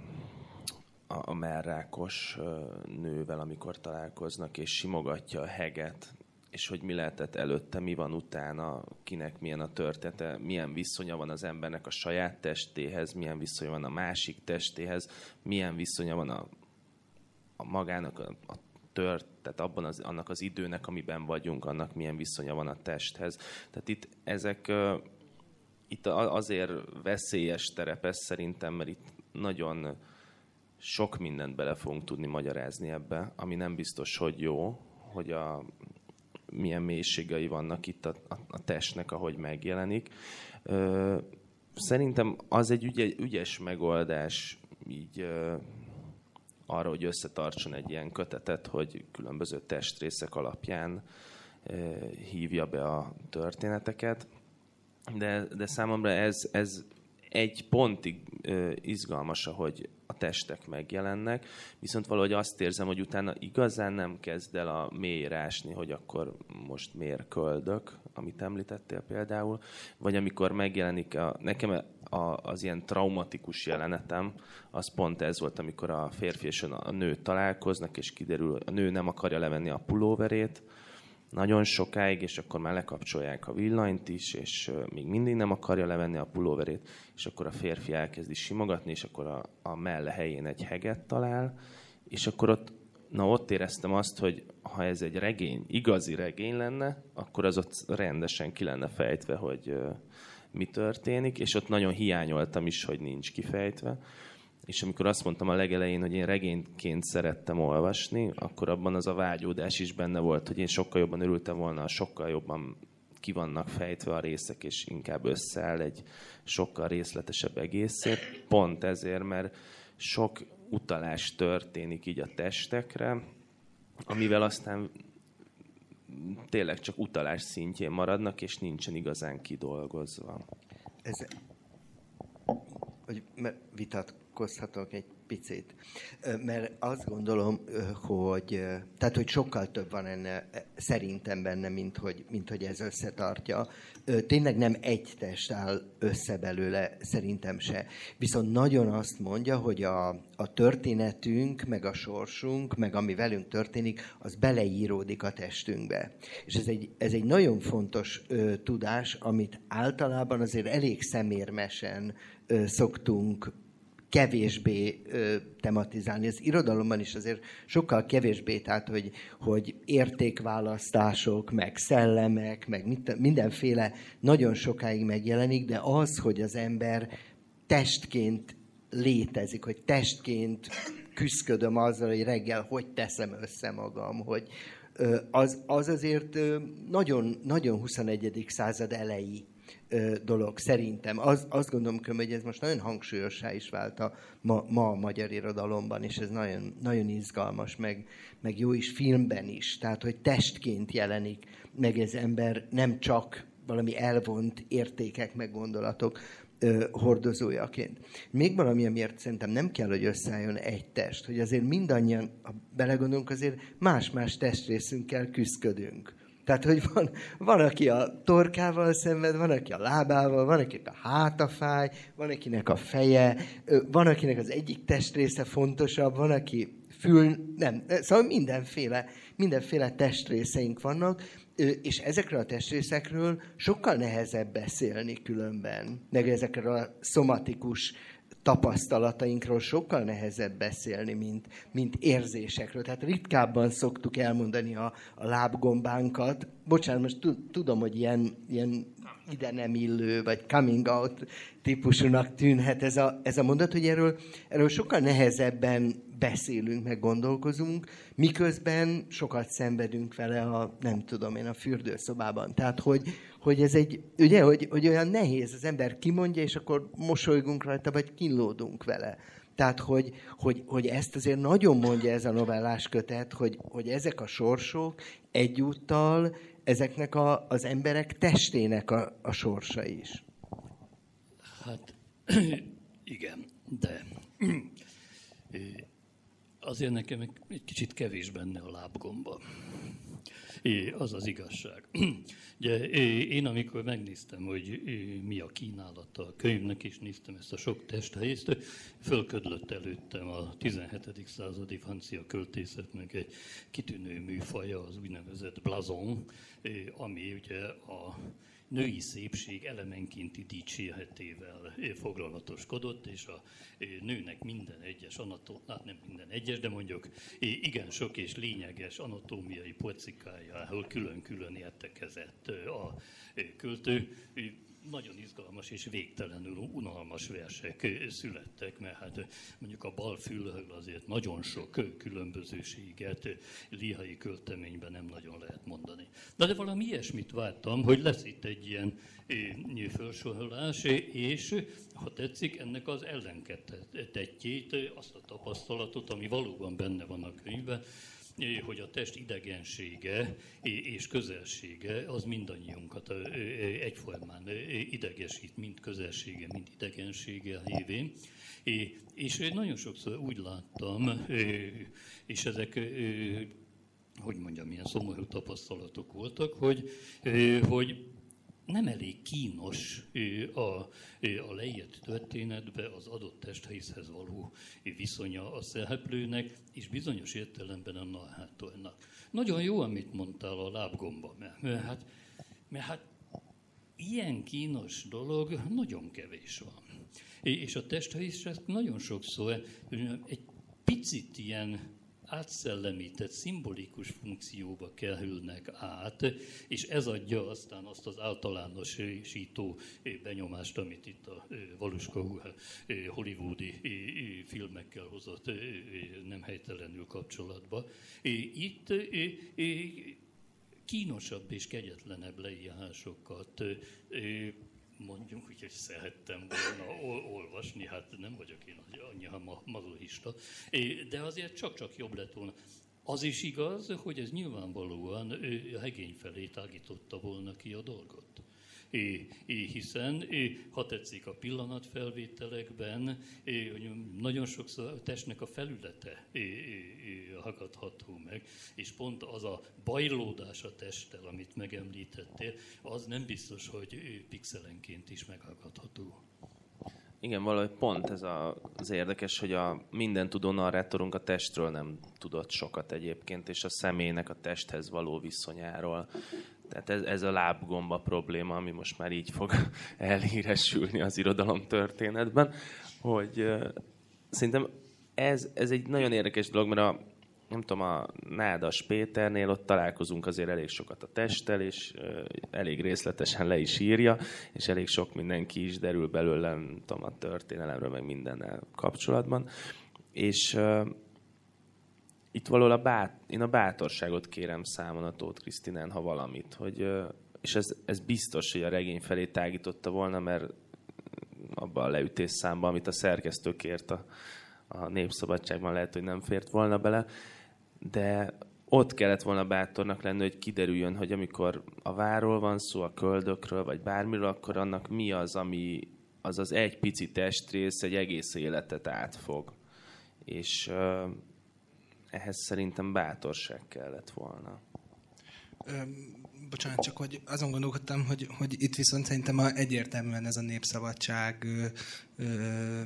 a, a merrákos nővel, amikor találkoznak, és simogatja a heget, és hogy mi lehetett előtte, mi van utána, kinek milyen a története, milyen viszonya van az embernek a saját testéhez, milyen viszonya van a másik testéhez, milyen viszonya van a, a magának a, a tört, tehát abban az, annak az időnek, amiben vagyunk, annak milyen viszonya van a testhez. Tehát itt ezek itt azért veszélyes terep ez szerintem, mert itt nagyon sok mindent bele fogunk tudni magyarázni ebbe, ami nem biztos, hogy jó, hogy a, milyen mélységei vannak itt a, a, a testnek, ahogy megjelenik. Ö, szerintem az egy ügy, ügyes megoldás így ö, arra, hogy összetartson egy ilyen kötetet, hogy különböző testrészek alapján ö, hívja be a történeteket. De, de számomra ez, ez egy pontig ö, izgalmas, hogy a testek megjelennek, viszont valahogy azt érzem, hogy utána igazán nem kezd el a rásni, hogy akkor most miért köldök, amit említettél például, vagy amikor megjelenik a, nekem a, az ilyen traumatikus jelenetem, az pont ez volt, amikor a férfi és a nő találkoznak, és kiderül, a nő nem akarja levenni a pulóverét, nagyon sokáig, és akkor már lekapcsolják a villanyt is, és még mindig nem akarja levenni a pulóverét, és akkor a férfi elkezdi simogatni, és akkor a, a melle helyén egy heget talál, és akkor ott, na ott éreztem azt, hogy ha ez egy regény, igazi regény lenne, akkor az ott rendesen ki lenne fejtve, hogy mi történik, és ott nagyon hiányoltam is, hogy nincs kifejtve és amikor azt mondtam a legelején, hogy én regényként szerettem olvasni, akkor abban az a vágyódás is benne volt, hogy én sokkal jobban örültem volna, sokkal jobban ki vannak fejtve a részek, és inkább összeáll egy sokkal részletesebb egészét. Pont ezért, mert sok utalás történik így a testekre, amivel aztán tényleg csak utalás szintjén maradnak, és nincsen igazán kidolgozva. Ez, hogy vitat vitatkozhatok egy picit. Mert azt gondolom, hogy, tehát, hogy sokkal több van enne, szerintem benne, mint hogy, mint hogy ez összetartja. Tényleg nem egy test áll össze belőle, szerintem se. Viszont nagyon azt mondja, hogy a, a történetünk, meg a sorsunk, meg ami velünk történik, az beleíródik a testünkbe. És ez egy, ez egy nagyon fontos ö, tudás, amit általában azért elég szemérmesen ö, szoktunk kevésbé ö, tematizálni. Az irodalomban is azért sokkal kevésbé, tehát hogy, hogy értékválasztások, meg szellemek, meg mindenféle nagyon sokáig megjelenik, de az, hogy az ember testként létezik, hogy testként küzdködöm azzal, hogy reggel hogy teszem össze magam, hogy az, az azért nagyon, nagyon 21. század elejé dolog, szerintem. Az, azt gondolom, hogy ez most nagyon hangsúlyossá is vált a, ma, ma a magyar irodalomban, és ez nagyon, nagyon izgalmas, meg, meg jó is filmben is. Tehát, hogy testként jelenik meg ez ember, nem csak valami elvont értékek, meg gondolatok ö, hordozójaként. Még valami, amiért szerintem nem kell, hogy összeálljon egy test, hogy azért mindannyian, ha belegondolunk, azért más-más testrészünkkel küzdködünk tehát, hogy van, van, aki a torkával szenved, van, aki a lábával, van, akinek a háta fáj, van, akinek a feje, van, akinek az egyik testrésze fontosabb, van, aki fül, nem, szóval mindenféle, mindenféle testrészeink vannak, és ezekről a testrészekről sokkal nehezebb beszélni különben, meg ezekről a szomatikus tapasztalatainkról sokkal nehezebb beszélni, mint, mint érzésekről. Tehát ritkábban szoktuk elmondani a, a lábgombánkat. Bocsánat, most tudom, hogy ilyen, ilyen ide nem illő, vagy coming out típusúnak tűnhet ez a, ez a mondat, hogy erről, erről sokkal nehezebben beszélünk, meg gondolkozunk, miközben sokat szenvedünk vele a, nem tudom én, a fürdőszobában. Tehát, hogy, hogy ez egy, ugye, hogy, hogy olyan nehéz, az ember kimondja, és akkor mosolygunk rajta, vagy kínlódunk vele. Tehát, hogy, hogy, hogy ezt azért nagyon mondja ez a novellás kötet, hogy, hogy ezek a sorsok egyúttal ezeknek a, az emberek testének a, a sorsa is. Hát (clears throat) igen, de (clears throat) azért nekem egy kicsit kevés benne a lábgomba. Az az igazság. (clears throat) Ugye, én amikor megnéztem, hogy mi a kínálata a könyvnek, és néztem ezt a sok testhelyést, fölködlött előttem a 17. századi francia költészetnek egy kitűnő műfaja, az úgynevezett blazon, ami ugye a női szépség elemenkénti dicsérhetével foglalatoskodott, és a nőnek minden egyes anatómiai, hát nem minden egyes, de mondjuk igen sok és lényeges anatómiai porcikájáról külön-külön értekezett a költő nagyon izgalmas és végtelenül unalmas versek születtek, mert hát mondjuk a balfülről azért nagyon sok különbözőséget lihai költeményben nem nagyon lehet mondani. De, de valami ilyesmit vártam, hogy lesz itt egy ilyen felsorolás, és ha tetszik, ennek az ellenketettjét, azt a tapasztalatot, ami valóban benne van a könyvben, hogy a test idegensége és közelsége az mindannyiunkat egyformán idegesít, mind közelsége, mind idegensége révén. És nagyon sokszor úgy láttam, és ezek hogy mondjam, milyen szomorú tapasztalatok voltak, hogy, hogy nem elég kínos a, a leírt történetbe az adott testhelyzhez való viszonya a szereplőnek, és bizonyos értelemben a narrátornak. Nagyon jó, amit mondtál a lábgomba, mert, mert, hát, mert hát ilyen kínos dolog nagyon kevés van. És a testhelyz nagyon sokszor egy picit ilyen átszellemített, szimbolikus funkcióba kerülnek át, és ez adja aztán azt az általánosító benyomást, amit itt a Valuska hollywoodi filmekkel hozott nem helytelenül kapcsolatba. Itt kínosabb és kegyetlenebb leírásokat mondjuk, hogy szerettem volna olvasni, hát nem vagyok én annyira mazohista, de azért csak-csak jobb lett volna. Az is igaz, hogy ez nyilvánvalóan a hegény felé tágította volna ki a dolgot. Hiszen, ha tetszik a pillanatfelvételekben, nagyon sokszor a testnek a felülete hakadható meg, és pont az a bajlódás a testtel, amit megemlítettél, az nem biztos, hogy pixelenként is meghakadható. Igen, valahogy pont ez a, az érdekes, hogy a minden tudó narrátorunk a testről nem tudott sokat egyébként, és a személynek a testhez való viszonyáról. Tehát ez, ez a lábgomba probléma, ami most már így fog (laughs) elhíresülni az irodalom történetben, hogy uh, szerintem ez, ez egy nagyon érdekes dolog, mert a, nem tudom, a Nádas Péternél ott találkozunk azért elég sokat a testtel, és uh, elég részletesen le is írja, és elég sok mindenki is derül belőle, nem tudom, a történelemről, meg mindennel kapcsolatban. És uh, itt valahol a bát, én a bátorságot kérem számon a Tóth Krisztinen, ha valamit, hogy, és ez, ez biztos, hogy a regény felé tágította volna, mert abban a leütés számban, amit a szerkesztő kért a, a Népszabadságban lehet, hogy nem fért volna bele, de ott kellett volna bátornak lenni, hogy kiderüljön, hogy amikor a váról van szó, a köldökről, vagy bármiről, akkor annak mi az, ami az az egy pici testrész egy egész életet átfog. És ehhez szerintem bátorság kellett volna. Ö, bocsánat, csak hogy azon gondolkodtam, hogy, hogy itt viszont szerintem egyértelműen ez a népszabadság ö, ö,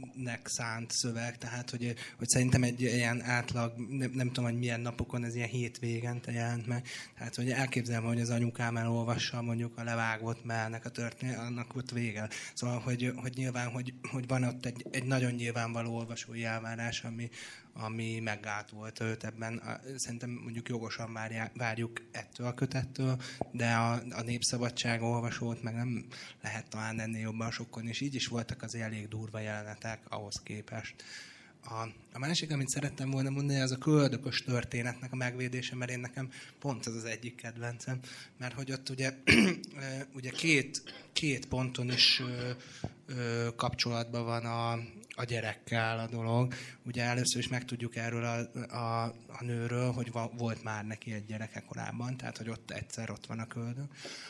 közönségének szánt szöveg, tehát hogy, hogy szerintem egy ilyen átlag, nem, nem tudom, hogy milyen napokon, ez ilyen hétvégente jelent meg, tehát hogy elképzelem, hogy az anyukám elolvassa mondjuk a levágott mellnek a történet, annak ott vége. Szóval, hogy, hogy nyilván, hogy, hogy van ott egy, egy nagyon nyilvánvaló olvasói elvárás, ami, ami meggátolt őt ebben. Szerintem mondjuk jogosan várjuk ettől a kötettől, de a, a népszabadság olvasót meg nem lehet talán ennél jobban sokkon, és így is voltak az elég durva jelenetek ahhoz képest. A, a másik, amit szerettem volna mondani, az a köldökös történetnek a megvédése, mert én nekem pont ez az egyik kedvencem, mert hogy ott ugye, (clears throat) ugye két, két ponton is ö, ö, kapcsolatban van a, a gyerekkel a dolog. Ugye először is megtudjuk erről a, a, a nőről, hogy va, volt már neki egy gyereke korábban, tehát hogy ott egyszer ott van a köldő.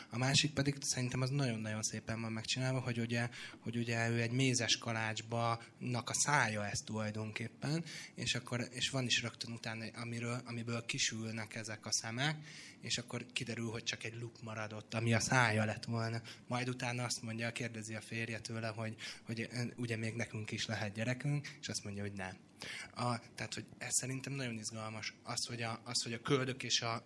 A másik pedig szerintem az nagyon-nagyon szépen van megcsinálva, hogy ugye, hogy ugye ő egy mézes kalácsba a szája ez tulajdonképpen, és, akkor, és van is rögtön utána, amiről, amiből kisülnek ezek a szemek, és akkor kiderül, hogy csak egy luk maradott, ami a szája lett volna. Majd utána azt mondja, kérdezi a férje tőle, hogy, hogy ugye még nekünk is lehet gyerekünk, és azt mondja, hogy nem. A, tehát, hogy ez szerintem nagyon izgalmas, az, hogy a, az, hogy a köldök és a,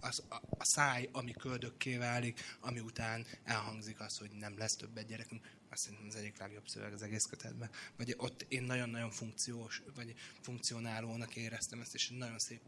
az, a, a száj, ami köldökké válik, ami után elhangzik az, hogy nem lesz több egy gyerekünk, azt szerintem az egyik legjobb szöveg az egész kötetben. Vagy ott én nagyon-nagyon funkciós, vagy funkcionálónak éreztem ezt, és nagyon szép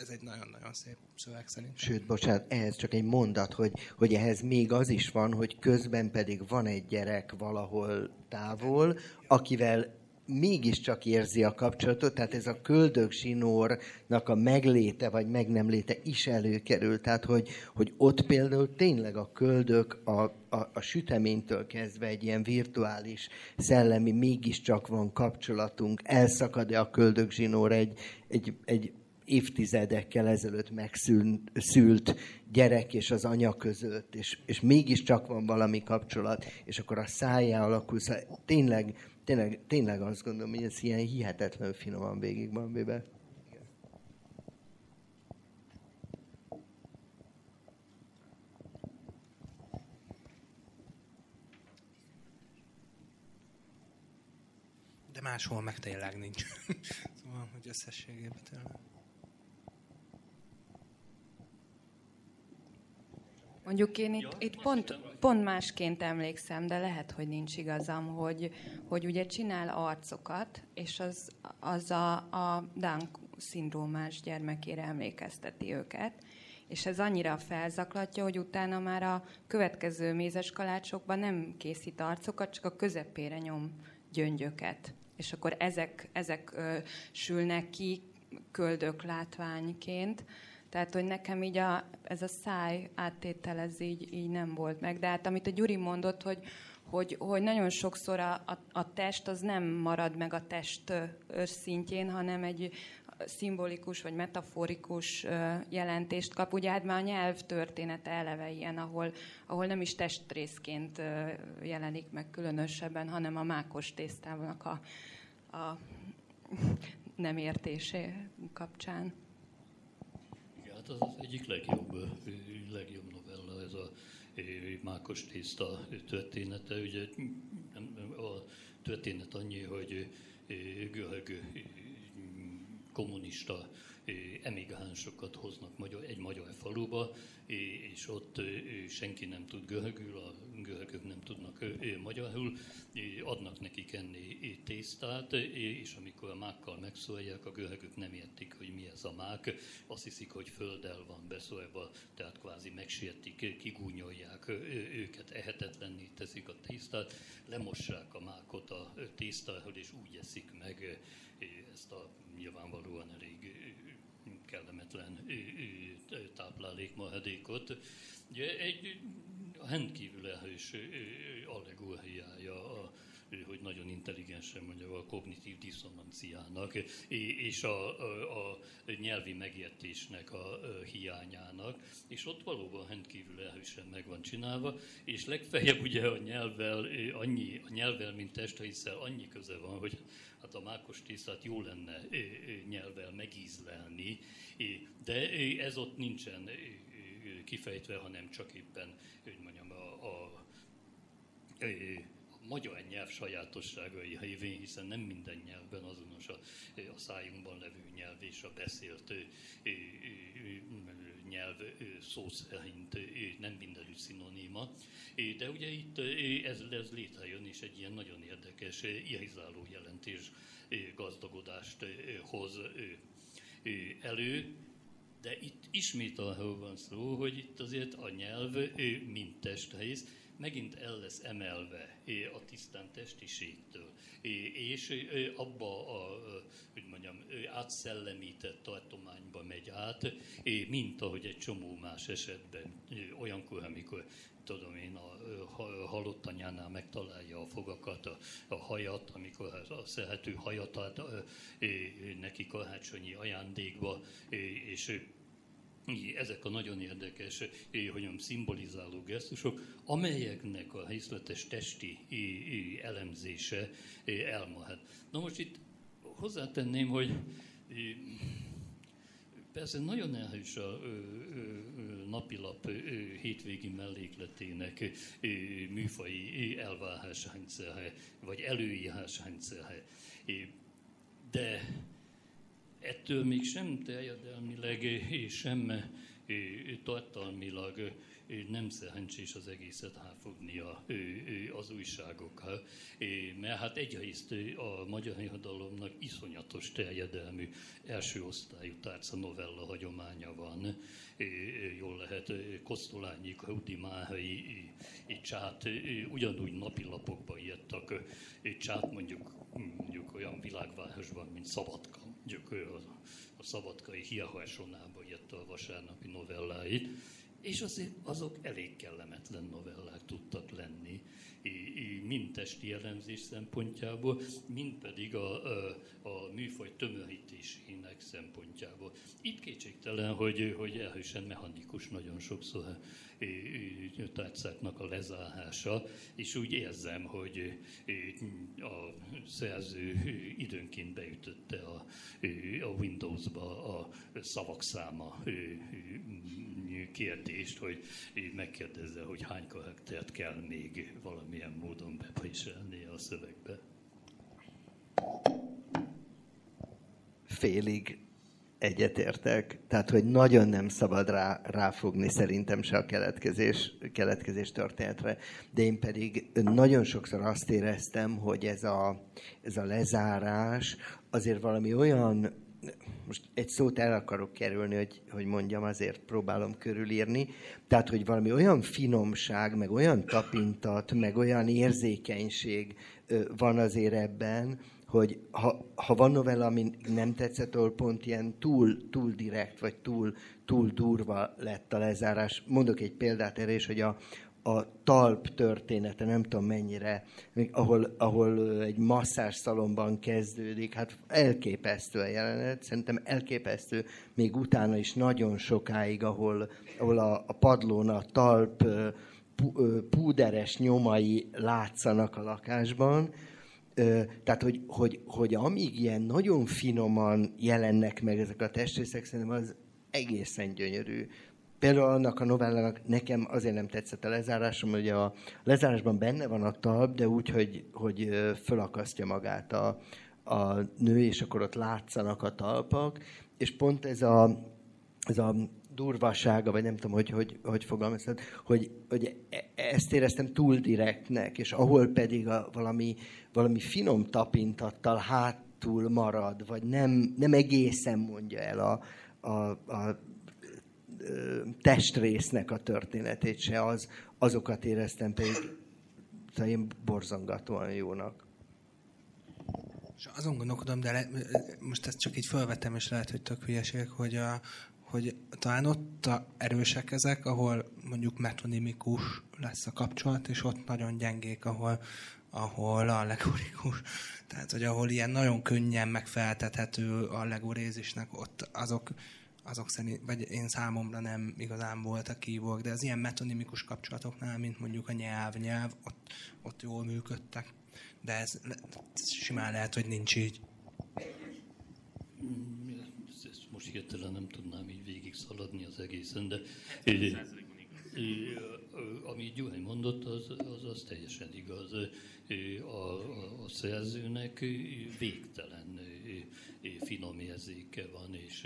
ez egy nagyon-nagyon szép szöveg szerint. Sőt, bocsánat, ehhez csak egy mondat, hogy, hogy ehhez még az is van, hogy közben pedig van egy gyerek valahol távol, akivel mégiscsak érzi a kapcsolatot, tehát ez a köldök zsinórnak a megléte vagy meg nem léte is előkerül, tehát hogy, hogy ott például tényleg a köldök a, a, a süteménytől kezdve egy ilyen virtuális szellemi mégiscsak van kapcsolatunk, elszakad-e a köldök zsinór egy, egy, egy évtizedekkel ezelőtt megszült gyerek és az anya között, és, és mégiscsak van valami kapcsolat, és akkor a szájá alakul. Szóval tényleg, tényleg, tényleg azt gondolom, hogy ez ilyen hihetetlen finoman végig van véve. De máshol meg tényleg nincs. (laughs) szóval, hogy összességében tényleg. Mondjuk én itt, itt pont, pont másként emlékszem, de lehet, hogy nincs igazam, hogy, hogy ugye csinál arcokat, és az, az a, a Down szindrómás gyermekére emlékezteti őket, és ez annyira felzaklatja, hogy utána már a következő mézes kalácsokban nem készít arcokat, csak a közepére nyom gyöngyöket. És akkor ezek, ezek ö, sülnek ki köldök látványként. Tehát, hogy nekem így a, ez a száj áttétel, ez így, így nem volt meg. De hát amit a Gyuri mondott, hogy, hogy, hogy nagyon sokszor a, a, a test az nem marad meg a test szintjén, hanem egy szimbolikus vagy metaforikus jelentést kap. Ugye hát már a nyelv története eleve ilyen, ahol, ahol nem is testrészként jelenik meg különösebben, hanem a mákos tésztának a, a nem értésé kapcsán. Hát az az egyik legjobb, legjobb novella, ez a Mákos tészta története. Ugye a történet annyi, hogy Göhög kommunista emigánsokat hoznak magyar, egy magyar faluba, és ott senki nem tud göhögül, a göhögök nem tudnak magyarul, adnak nekik enni tésztát, és amikor a mákkal megszólják, a göhögök nem értik, hogy mi ez a mák, azt hiszik, hogy földdel van beszólva, tehát kvázi megsértik, kigúnyolják őket, ehetetlenné teszik a tésztát, lemossák a mákot a tésztához, és úgy eszik meg ezt a nyilvánvalóan elég kellemetlen táplálékmahedékot. Ugye egy rendkívül erős allegóriája a hogy nagyon intelligensen mondja a kognitív diszonanciának és a, a, a nyelvi megértésnek a hiányának, és ott valóban rendkívül erősen meg van csinálva, és legfeljebb ugye a nyelvvel, annyi, a nyelvvel, mint testrészsel annyi köze van, hogy hát a mákos tésztát jó lenne nyelvvel megízlelni, de ez ott nincsen kifejtve, hanem csak éppen, hogy mondjam, a, a, a magyar nyelv sajátosságai révén, hiszen nem minden nyelvben azonos a, a szájunkban levő nyelv és a beszélt nyelv szó szerint nem mindenütt szinoníma. De ugye itt ez, ez létrejön, és egy ilyen nagyon érdekes, irrizáló jelentés gazdagodást hoz elő, de itt ismét arról van szó, hogy itt azért a nyelv mint testrész, megint el lesz emelve a tisztán testiségtől, és abba a, hogy mondjam, átszellemített tartományba megy át, mint ahogy egy csomó más esetben, olyankor, amikor tudom én, a halott anyánál megtalálja a fogakat, a, a hajat, amikor a szehető hajat ad neki karácsonyi ajándékba, és ezek a nagyon érdekes, hogy mondjam, szimbolizáló gesztusok, amelyeknek a részletes testi elemzése elmahet. Na most itt hozzátenném, hogy Persze nagyon elhős a napilap ö, hétvégi mellékletének ö, műfai elvárásrendszere, vagy előírásrendszere. De ettől még sem terjedelmileg, sem tartalmilag nem szerencsés az egészet háfognia az újságokkal, mert hát egyrészt a magyar irodalomnak iszonyatos terjedelmű első osztályú tárca novella hagyománya van. Jól lehet Kosztolányi, Krudi Márai, Csát, ugyanúgy napilapokba írtak, Csát mondjuk, mondjuk olyan világvárosban, mint Szabadka, mondjuk a, a Szabadkai Hiahasonába írta a vasárnapi novelláit, és azért azok elég kellemetlen novellák tudtak lenni, mind testi jellemzés szempontjából, mind pedig a, a, a műfaj tömörítésének szempontjából. Itt kétségtelen, hogy, hogy erősen mechanikus nagyon sokszor tárcáknak a lezárása, és úgy érzem, hogy a szerző időnként beütötte a, a Windows-ba a szavak száma kérdést, hogy megkérdezze, hogy hány karaktert kell még valamilyen módon bepréselni a szövegbe. Félig egyetértek. Tehát, hogy nagyon nem szabad rá, ráfogni szerintem se a keletkezés, keletkezés történetre. De én pedig nagyon sokszor azt éreztem, hogy ez a, ez a lezárás azért valami olyan most egy szót el akarok kerülni, hogy, hogy mondjam, azért próbálom körülírni. Tehát, hogy valami olyan finomság, meg olyan tapintat, meg olyan érzékenység van azért ebben, hogy ha, ha van novella, ami nem tetszett, ahol pont ilyen túl, túl direkt, vagy túl, túl durva lett a lezárás. Mondok egy példát erre is, hogy a, a talp története, nem tudom mennyire, ahol, ahol egy masszás szalomban kezdődik, hát elképesztő a jelenet, szerintem elképesztő, még utána is nagyon sokáig, ahol, ahol a, a padlón a talp púderes nyomai látszanak a lakásban, tehát, hogy, hogy, hogy amíg ilyen nagyon finoman jelennek meg ezek a testrészek, szerintem az egészen gyönyörű. Például annak a novellának nekem azért nem tetszett a lezárásom, hogy a lezárásban benne van a talp, de úgy, hogy, hogy fölakasztja magát a, a nő, és akkor ott látszanak a talpak, és pont ez a, ez a durvasága, vagy nem tudom, hogy, hogy, hogy fogalmaztad, hogy, hogy e, ezt éreztem túl direktnek, és ahol pedig a, valami, valami finom tapintattal hátul marad, vagy nem, nem egészen mondja el a, a, a testrésznek a történetét se, az, azokat éreztem pedig szóval én borzongatóan jónak. És azon gondolkodom, de le, most ezt csak így felvettem, és lehet, hogy tök hülyeség, hogy, a, hogy talán ott a erősek ezek, ahol mondjuk metonimikus lesz a kapcsolat, és ott nagyon gyengék, ahol, ahol allegorikus. Tehát, hogy ahol ilyen nagyon könnyen megfeltethető allegorézisnek, ott azok azok szerint, vagy én számomra nem igazán voltak kívók, de az ilyen metonimikus kapcsolatoknál, mint mondjuk a nyelv-nyelv, ott, ott jól működtek. De ez, ez simán lehet, hogy nincs így. Ezt most hirtelen nem tudnám így végig szaladni az egészen, de ami Gyurany mondott, az, az, az teljesen igaz. A, a, a szerzőnek végtelen finom érzéke van, és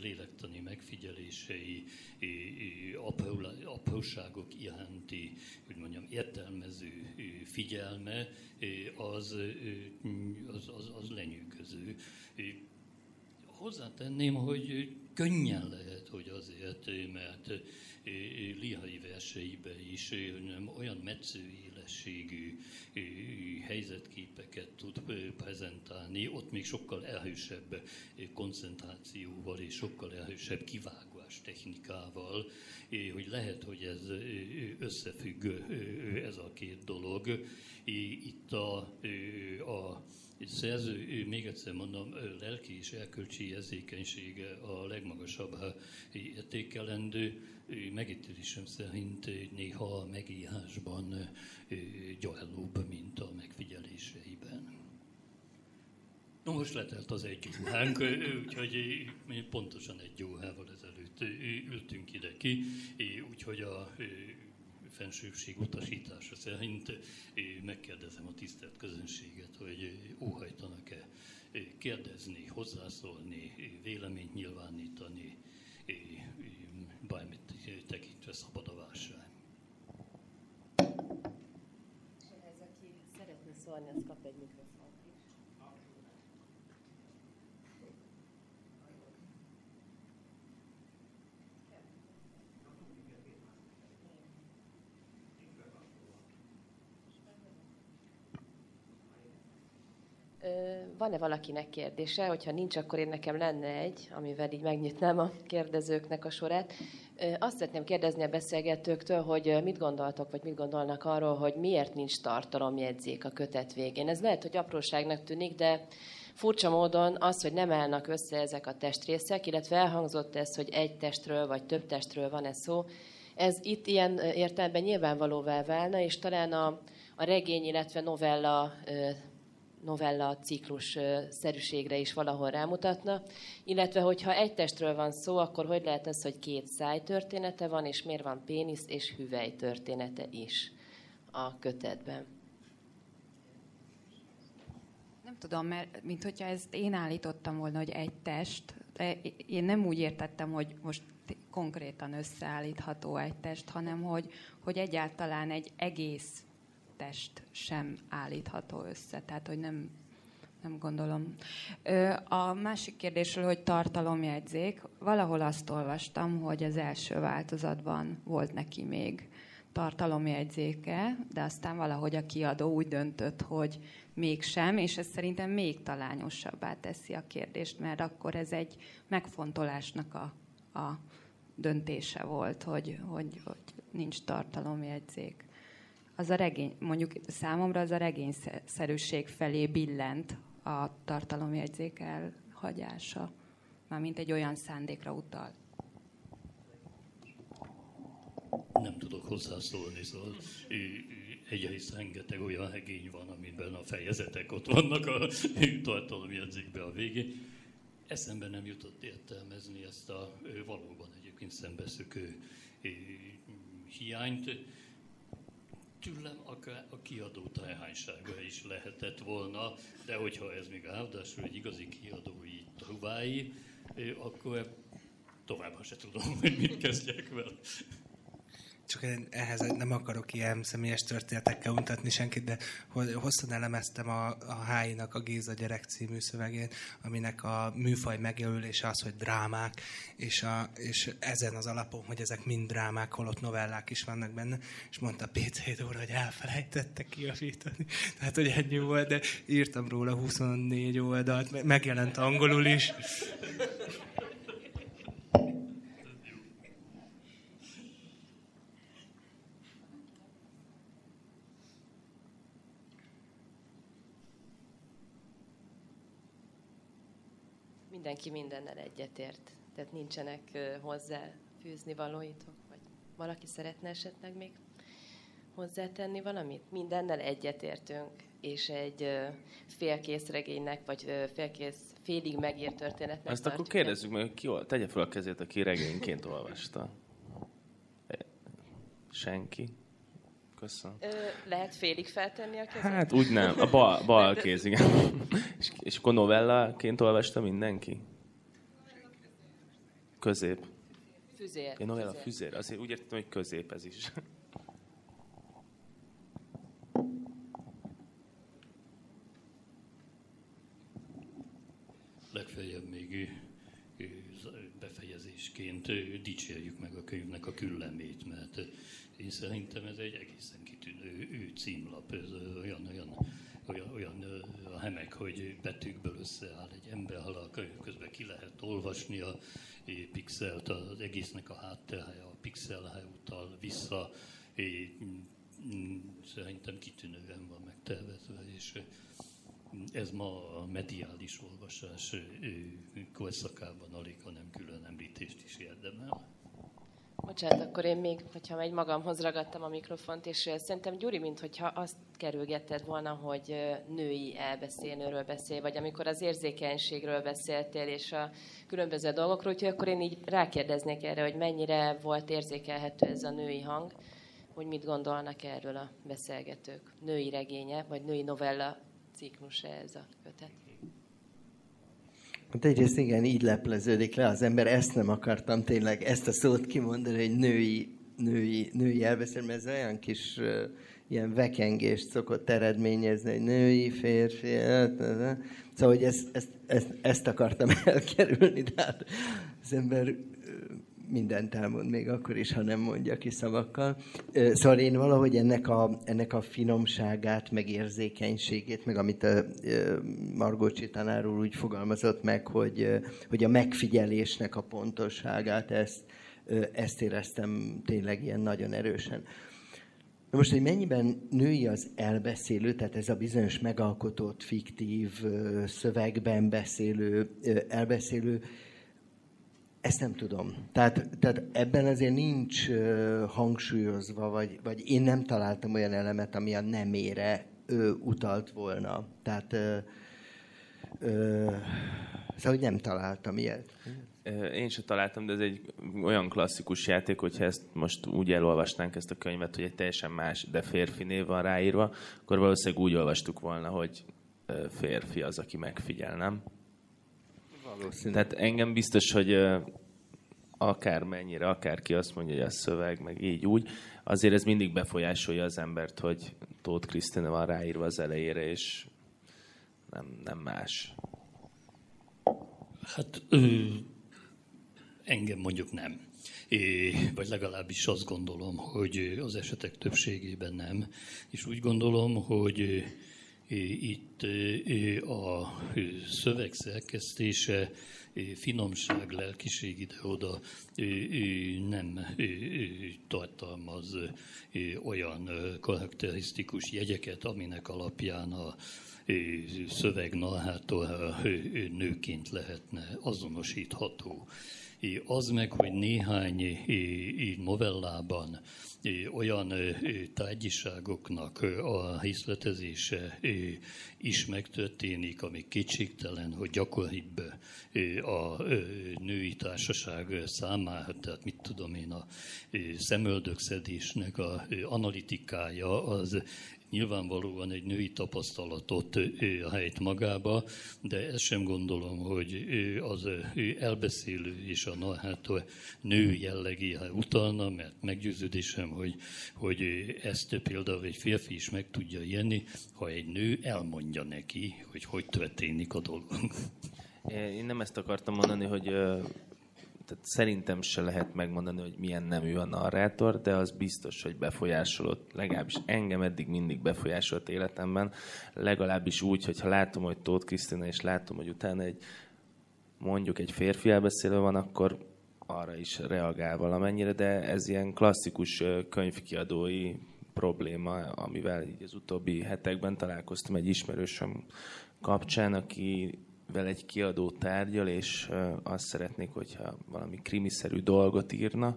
lélektani megfigyelései, apróságok iránti, hogy mondjam, értelmező figyelme, az, az, az, az lenyűgöző. Hozzátenném, hogy könnyen lehet, hogy azért, mert Lihai verseibe is nem olyan metsző helyzetképeket tud prezentálni, ott még sokkal elhősebb koncentrációval és sokkal elhősebb kivágás technikával, hogy lehet, hogy ez összefügg ez a két dolog. Itt a, a szerző, még egyszer mondom, lelki és erkölcsi érzékenysége a legmagasabb értékelendő. Megítélésem szerint néha a megírásban gyarlóbb, mint a megfigyeléseiben. No, most letelt az egy óhánk, úgyhogy pontosan egy óhával ezelőtt ültünk ide ki, úgyhogy a fensőbség utasítása szerint megkérdezem a tisztelt közönséget, hogy óhajtanak-e kérdezni, hozzászólni, véleményt nyilvánítani, bármit tekintve szabad a válság. És ehhez, aki szeretne szólni, az kap egy mikrofon. Van-e valakinek kérdése? Hogyha nincs, akkor én nekem lenne egy, amivel így megnyitnám a kérdezőknek a sorát. Azt szeretném kérdezni a beszélgetőktől, hogy mit gondoltok, vagy mit gondolnak arról, hogy miért nincs tartalomjegyzék a kötet végén. Ez lehet, hogy apróságnak tűnik, de furcsa módon az, hogy nem állnak össze ezek a testrészek, illetve elhangzott ez, hogy egy testről vagy több testről van ez szó, ez itt ilyen értelemben nyilvánvalóvá válna, és talán a, a regény, illetve novella novella ciklus szerűségre is valahol rámutatna, illetve hogyha egy testről van szó, akkor hogy lehet ez, hogy két száj története van, és miért van pénisz és hüvely története is a kötetben? Nem tudom, mert mint hogyha ezt én állítottam volna, hogy egy test, de én nem úgy értettem, hogy most konkrétan összeállítható egy test, hanem hogy, hogy egyáltalán egy egész test sem állítható össze. Tehát, hogy nem, nem gondolom. A másik kérdésről, hogy tartalomjegyzék, valahol azt olvastam, hogy az első változatban volt neki még tartalomjegyzéke, de aztán valahogy a kiadó úgy döntött, hogy mégsem, és ez szerintem még talányosabbá teszi a kérdést, mert akkor ez egy megfontolásnak a, a döntése volt, hogy, hogy, hogy nincs tartalomjegyzék az a regény, mondjuk számomra az a regényszerűség felé billent a tartalomjegyzék elhagyása, mármint egy olyan szándékra utal. Nem tudok hozzászólni, szóval egyrészt rengeteg olyan regény van, amiben a fejezetek ott vannak a (laughs) tartalomjegyzékbe a végén. Eszembe nem jutott értelmezni ezt a valóban egyébként szembeszökő hiányt tőlem akár a kiadó tájhánysága is lehetett volna, de hogyha ez még áldásul egy igazi kiadói trubái, akkor továbbá se tudom, hogy mit kezdjek vele csak én ehhez nem akarok ilyen személyes történetekkel untatni senkit, de hosszan elemeztem a, a Háinak a Géza gyerek című szövegét, aminek a műfaj megjelölése az, hogy drámák, és, a, és ezen az alapon, hogy ezek mind drámák, holott novellák is vannak benne, és mondta Péter úr, hogy elfelejtette kiavítani. Tehát, hogy ennyi volt, de írtam róla 24 oldalt, megjelent angolul is. Mindenki mindennel egyetért. Tehát nincsenek hozzá fűzni valóitok, vagy valaki szeretne esetleg még hozzátenni valamit? Mindennel egyetértünk, és egy félkész regénynek, vagy félkész, félig megírt történetnek Ezt akkor kérdezzük meg, ki tegye fel a kezét, aki regényként olvasta. (laughs) E, Köszönöm. Ö, lehet félig feltenni a kezet? Hát úgy nem, a bal, bal kéz, igen. és, és akkor novellaként olvasta mindenki? Közép. Füzér. Én novella füzér. füzér. Azért úgy értettem, hogy közép ez is. Legfeljebb még befejezésként dicsérjük meg a könyvnek a küllemét, mert én szerintem ez egy egészen kitűnő ő címlap, ez olyan, olyan, olyan, olyan a hemek, hogy betűkből összeáll egy emberhalak, közben ki lehet olvasni a pixelt, az egésznek a hátterhelye, a pixelhe utal vissza, mm, szerintem kitűnően van megtervezve, és ez ma a mediális olvasás korszakában alig, hanem külön említést is érdemel. Bocsánat, akkor én még, hogyha egy magamhoz ragadtam a mikrofont, és szerintem Gyuri, mintha azt kerülgetted volna, hogy női elbeszélnőről beszél, vagy amikor az érzékenységről beszéltél, és a különböző dolgokról, úgyhogy akkor én így rákérdeznék erre, hogy mennyire volt érzékelhető ez a női hang, hogy mit gondolnak erről a beszélgetők. Női regénye, vagy női novella ciklus ez a kötet? Hát egyrészt igen, így lepleződik le az ember, ezt nem akartam tényleg, ezt a szót kimondani, hogy női, női, női elbeszél, mert ez olyan kis uh, ilyen vekengést szokott eredményezni, hogy női, férfi, hát, szóval hogy ezt, ezt, ezt, ezt akartam (laughs) elkerülni, de hát az ember mindent elmond, még akkor is, ha nem mondja ki szavakkal. Szóval én valahogy ennek a, ennek a finomságát, meg érzékenységét, meg amit a Margócsi tanár úr úgy fogalmazott meg, hogy, hogy a megfigyelésnek a pontosságát, ezt, ezt éreztem tényleg ilyen nagyon erősen. Na most, hogy mennyiben női az elbeszélő, tehát ez a bizonyos megalkotott, fiktív, szövegben beszélő, elbeszélő, ezt nem tudom. Tehát, tehát ebben azért nincs uh, hangsúlyozva, vagy, vagy én nem találtam olyan elemet, ami a nemére uh, utalt volna. Tehát uh, uh, szóval nem találtam ilyet. Én sem találtam, de ez egy olyan klasszikus játék, hogyha ezt most úgy elolvasnánk ezt a könyvet, hogy egy teljesen más, de férfi név van ráírva, akkor valószínűleg úgy olvastuk volna, hogy férfi az, aki megfigyel, nem? Valószínű. Tehát engem biztos, hogy akár mennyire, akárki azt mondja, hogy a szöveg, meg így úgy, azért ez mindig befolyásolja az embert, hogy Tóth Krisztina van ráírva az elejére, és nem, nem más. Hát ö, engem mondjuk nem. É, vagy legalábbis azt gondolom, hogy az esetek többségében nem. És úgy gondolom, hogy itt a szöveg szerkesztése, finomság, lelkiség ide-oda nem tartalmaz olyan karakterisztikus jegyeket, aminek alapján a szöveg na, hát nőként lehetne azonosítható. Az meg, hogy néhány novellában olyan tárgyiságoknak a részletezése is megtörténik, ami kétségtelen, hogy gyakoribb a női társaság számára, tehát mit tudom én, a szemöldökszedésnek a analitikája az nyilvánvalóan egy női tapasztalatot helyt magába, de ezt sem gondolom, hogy az elbeszélő és a na, hát a nő jellegéhez utalna, mert meggyőződésem, hogy, hogy ezt például egy férfi is meg tudja jenni, ha egy nő elmondja neki, hogy hogy történik a dolog. Én nem ezt akartam mondani, hogy tehát szerintem se lehet megmondani, hogy milyen nemű a narrátor, de az biztos, hogy befolyásolott, legalábbis engem eddig mindig befolyásolt életemben, legalábbis úgy, hogyha látom, hogy Tóth Krisztina, és látom, hogy utána egy mondjuk egy férfi elbeszélő van, akkor arra is reagál valamennyire, de ez ilyen klasszikus könyvkiadói probléma, amivel így az utóbbi hetekben találkoztam egy ismerősöm kapcsán, aki vel egy kiadó tárgyal, és azt szeretnék, hogyha valami krimiszerű dolgot írna,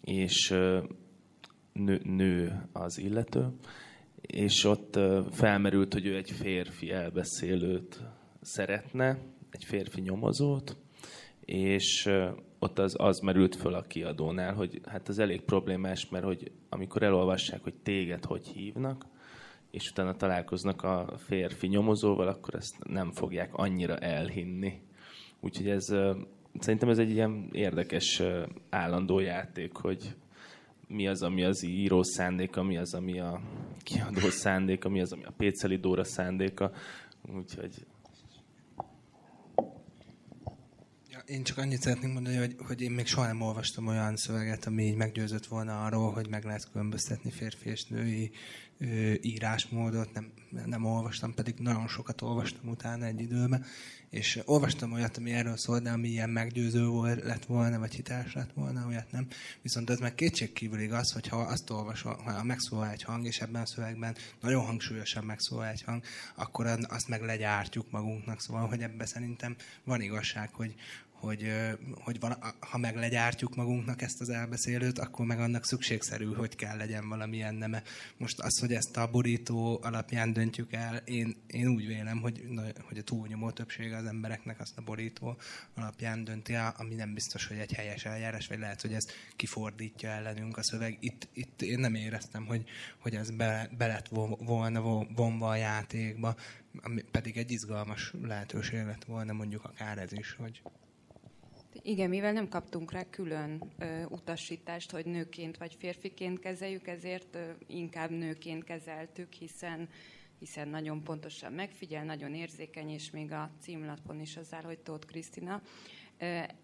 és nő, nő az illető, és ott felmerült, hogy ő egy férfi elbeszélőt szeretne, egy férfi nyomozót, és ott az, az merült föl a kiadónál, hogy hát ez elég problémás, mert hogy amikor elolvassák, hogy téged hogy hívnak, és utána találkoznak a férfi nyomozóval, akkor ezt nem fogják annyira elhinni. Úgyhogy ez szerintem ez egy ilyen érdekes állandó játék, hogy mi az, ami az író szándéka, mi az, ami a kiadó szándéka, mi az, ami a Péceli Dóra szándéka. Úgyhogy Én csak annyit szeretnék mondani, hogy, hogy én még soha nem olvastam olyan szöveget, ami így meggyőzött volna arról, hogy meg lehet különböztetni férfi és női írásmódot. Nem, nem olvastam, pedig nagyon sokat olvastam utána egy időben, és olvastam olyat, ami erről szól, de ami ilyen meggyőző volt, lett volna, vagy hiteles lett volna, olyat nem. Viszont ez meg kétségkívül igaz, hogyha azt olvasol, ha megszólal egy hang, és ebben a szövegben nagyon hangsúlyosan megszólal egy hang, akkor azt meg legyártjuk magunknak. Szóval, hogy ebben szerintem van igazság, hogy, hogy, hogy van, ha meg legyártjuk magunknak ezt az elbeszélőt, akkor meg annak szükségszerű, hogy kell legyen valamilyen neme. Most az, hogy ezt a borító alapján döntjük el, én, én úgy vélem, hogy, hogy a túlnyomó többsége az embereknek azt a borító alapján dönti el, ami nem biztos, hogy egy helyes eljárás, vagy lehet, hogy ez kifordítja ellenünk a szöveg. Itt, itt én nem éreztem, hogy, hogy ez be, be lett volna vonva a játékba, ami pedig egy izgalmas lehetőség lett volna mondjuk akár ez is, hogy igen, mivel nem kaptunk rá külön ö, utasítást, hogy nőként vagy férfiként kezeljük, ezért ö, inkább nőként kezeltük, hiszen hiszen nagyon pontosan megfigyel, nagyon érzékeny, és még a címlapon is az áll, hogy Tóth Krisztina.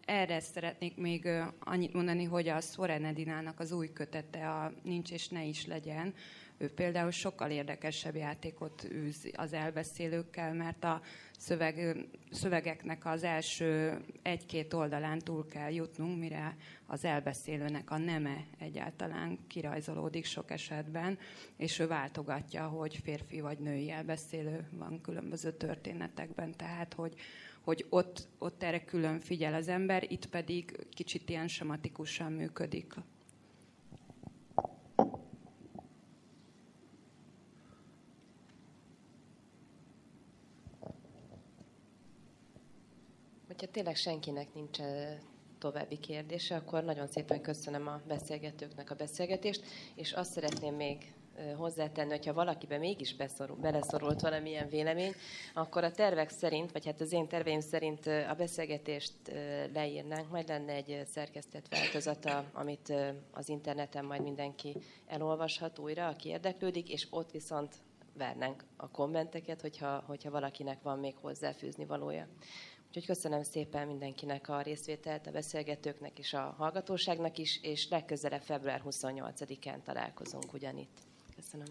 Erre szeretnék még annyit mondani, hogy a Edinának az új kötete, a Nincs és ne is legyen, ő például sokkal érdekesebb játékot űz az elbeszélőkkel, mert a szöveg, szövegeknek az első egy-két oldalán túl kell jutnunk, mire az elbeszélőnek a neme egyáltalán kirajzolódik sok esetben, és ő váltogatja, hogy férfi vagy női elbeszélő van különböző történetekben, tehát hogy, hogy ott, ott erre külön figyel az ember, itt pedig kicsit ilyen sematikusan működik Hogyha tényleg senkinek nincs további kérdése, akkor nagyon szépen köszönöm a beszélgetőknek a beszélgetést, és azt szeretném még hozzátenni, hogyha valakibe mégis beszorul, beleszorult valamilyen vélemény, akkor a tervek szerint, vagy hát az én terveim szerint a beszélgetést leírnánk, majd lenne egy szerkesztett változata, amit az interneten majd mindenki elolvashat újra, aki érdeklődik, és ott viszont várnánk a kommenteket, hogyha, hogyha valakinek van még hozzáfűzni valója. Úgyhogy köszönöm szépen mindenkinek a részvételt, a beszélgetőknek és a hallgatóságnak is, és legközelebb február 28-án találkozunk ugyanitt. Köszönöm.